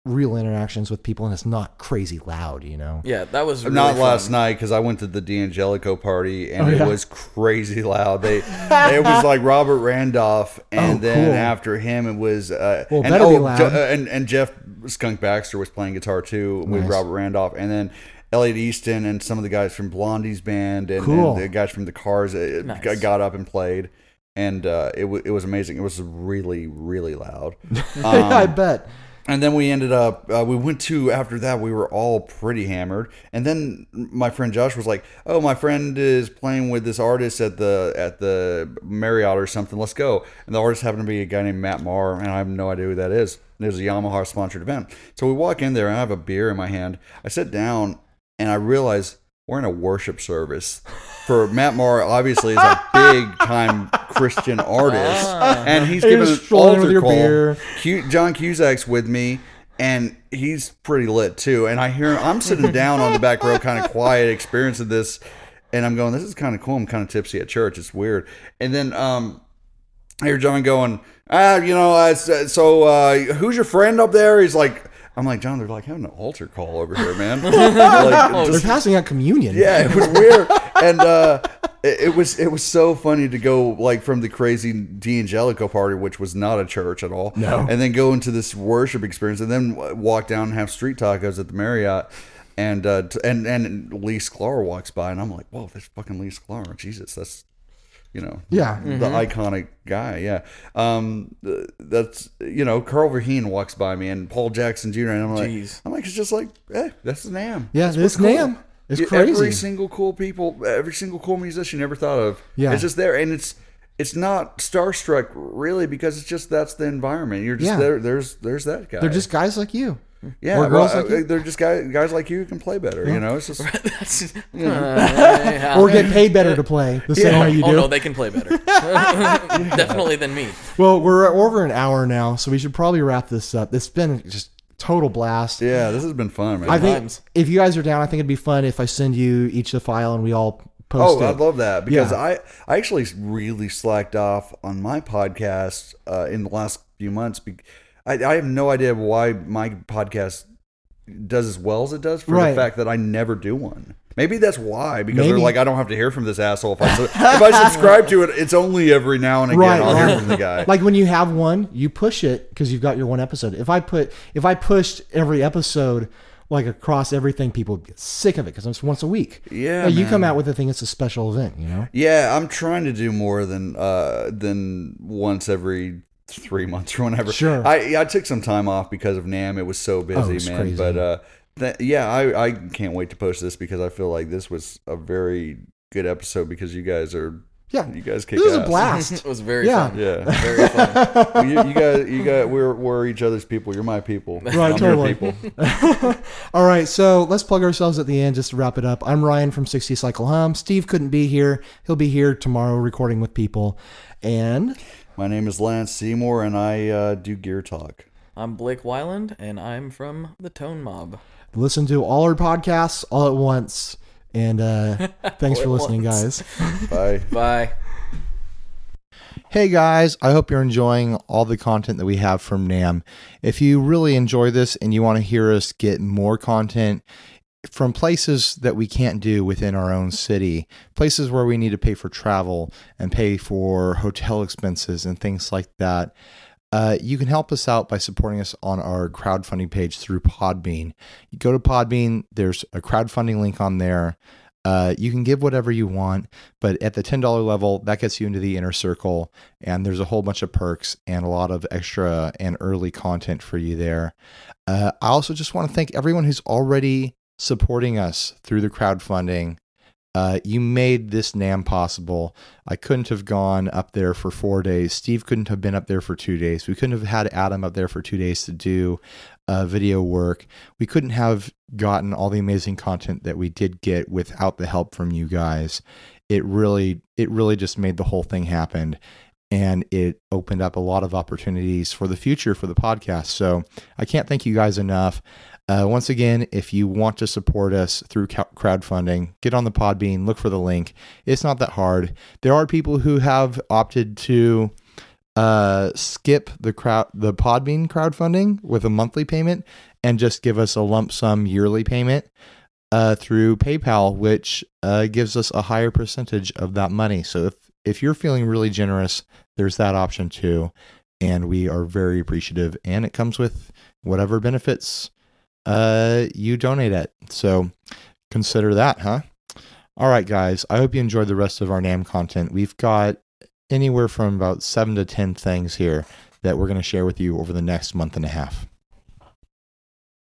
real interactions with people, and it's not crazy loud, you know. Yeah, that was really Not fun. last night because I went to the D'Angelico party and Oh, it yeah. was crazy loud. They it was like Robert Randolph, and Oh, then cool. after him it was uh, Well, and, better be oh, loud. Je- uh, and and Jeff Skunk Baxter was playing guitar too with Robert Randolph, and then. Elliot Easton and some of the guys from Blondie's band and, Cool. and the guys from the Cars uh, Nice. got up and played, and uh, it w- it was amazing. It was really really loud. I Um, bet. And then we ended up, uh, we went to, after that, we were all pretty hammered. And then my friend Josh was like, oh, my friend is playing with this artist at the at the Marriott or something. Let's go. And the artist happened to be a guy named Matt Maher, and I have no idea who that is. It was a Yamaha sponsored event. So we walk in there, and I have a beer in my hand. I sit down, and I realize we're in a worship service. For Matt Maher, obviously, is a big time Christian artist, and he's He giving was an strolling with altar your call. beer. Q, John Cusack's with me, and he's pretty lit too. And I hear I'm sitting down on the back row, kind of quiet, experiencing this, and I'm going, "This is kind of cool." I'm kind of tipsy at church. It's weird. And then um, I hear John going, "Ah, you know, uh, so so, uh, who's your friend up there?" He's like. I'm like John. They're like having an altar call over here, man. Like, They're passing out communion. yeah, it was weird, and uh, it, it was it was so funny to go like from the crazy D'Angelico party, which was not a church at all, No. and then go into this worship experience, and then walk down and have street tacos at the Marriott, and uh, t- and and Lee Sklar walks by, and I'm like, whoa, there's fucking Lee Sklar, Jesus, that's you know, Yeah. the iconic guy, yeah. Um, that's you know, Carl Verheyen walks by me, and Paul Jackson Jr., and I'm like, Jeez. I'm like, it's just like, hey, that's NAMM. Yeah, That's this what's cool. name is crazy. Every single cool people, every single cool musician you ever thought of, Yeah. it's just there, and it's it's not starstruck really because it's just that's the environment. You're just Yeah. there. There's there's that guy. They're just guys like you. Yeah, or well, like uh, you. they're just guys guys like you who can play better. You know, it's just That's, uh, yeah. Or get paid better to play the same way you oh do. no, they can play better. Definitely than me. Well, we're over an hour now, so we should probably wrap this up. It's been just total blast. yeah. This has been fun, man. I think times. if you guys are down, I think it'd be fun if I send you each the file and we all post Oh, it. I'd love that because Yeah. I I actually really slacked off on my podcast uh, in the last few months. Be- I, I have no idea why my podcast does as well as it does for Right. the fact that I never do one. Maybe that's why because they're like I don't have to hear from this asshole if I if I subscribe to it. It's only every now and again Right, I'll right. hear from the guy. like when you have one, you push it because you've got your one episode. If I put if I pushed every episode like across everything, people get sick of it because it's once a week. Yeah, Like, you come out with a thing. It's a special event. You know. Yeah, I'm trying to do more than uh than once every three months or whenever. Sure. Oh, I I took some time off because of NAMM. It was so busy, it's man. crazy. But uh, th- yeah, I I can't wait to post this because I feel like this was a very good episode because you guys are Yeah. you guys kick This was a blast. it was very Yeah. fun. Yeah. Very fun. Well, you, you guys, you guys, we're we're each other's people. You're my people. Right, I'm totally. Your people. All right, so let's plug ourselves at the end just to wrap it up. I'm Ryan from 60 Cycle Hum. Steve couldn't be here. He'll be here tomorrow recording with people. And My name is Lance Seymour, and I uh, do gear talk. I'm Blake Wyland, and I'm from the Tone Mob. listen to all our podcasts all at once. And uh, thanks for listening, once. guys. Bye. Bye. Hey guys, I hope you're enjoying all the content that we have from NAMM. If you really enjoy this and you want to hear us get more content from places that we can't do within our own city, places where we need to pay for travel and pay for hotel expenses and things like that, uh, you can help us out by supporting us on our crowdfunding page through Podbean. You go to Podbean, there's a crowdfunding link on there. Uh, you can give whatever you want, but at the $10 level, that gets you into the inner circle, and there's a whole bunch of perks and a lot of extra and early content for you there. Uh, I also just want to thank everyone who's already supporting us through the crowdfunding. Uh, you made this NAMM possible. I couldn't have gone up there for four days. Steve couldn't have been up there for two days. We couldn't have had Adam up there for two days to do uh, video work. We couldn't have gotten all the amazing content that we did get without the help from you guys. It really, it really just made the whole thing happen. And it opened up a lot of opportunities for the future for the podcast. So I can't thank you guys enough. Uh, once again, if you want to support us through crowdfunding, get on the Podbean, look for the link. It's not that hard. There are people who have opted to uh, skip the crowd, the Podbean crowdfunding with a monthly payment, and just give us a lump sum yearly payment uh, through PayPal, which uh, gives us a higher percentage of that money. So if if you're feeling really generous, there's that option too, and we are very appreciative. And it comes with whatever benefits uh, you donate at. So consider that, huh? All right, guys. I hope you enjoyed the rest of our NAMM content. We've got anywhere from about seven to 10 things here that we're going to share with you over the next month and a half.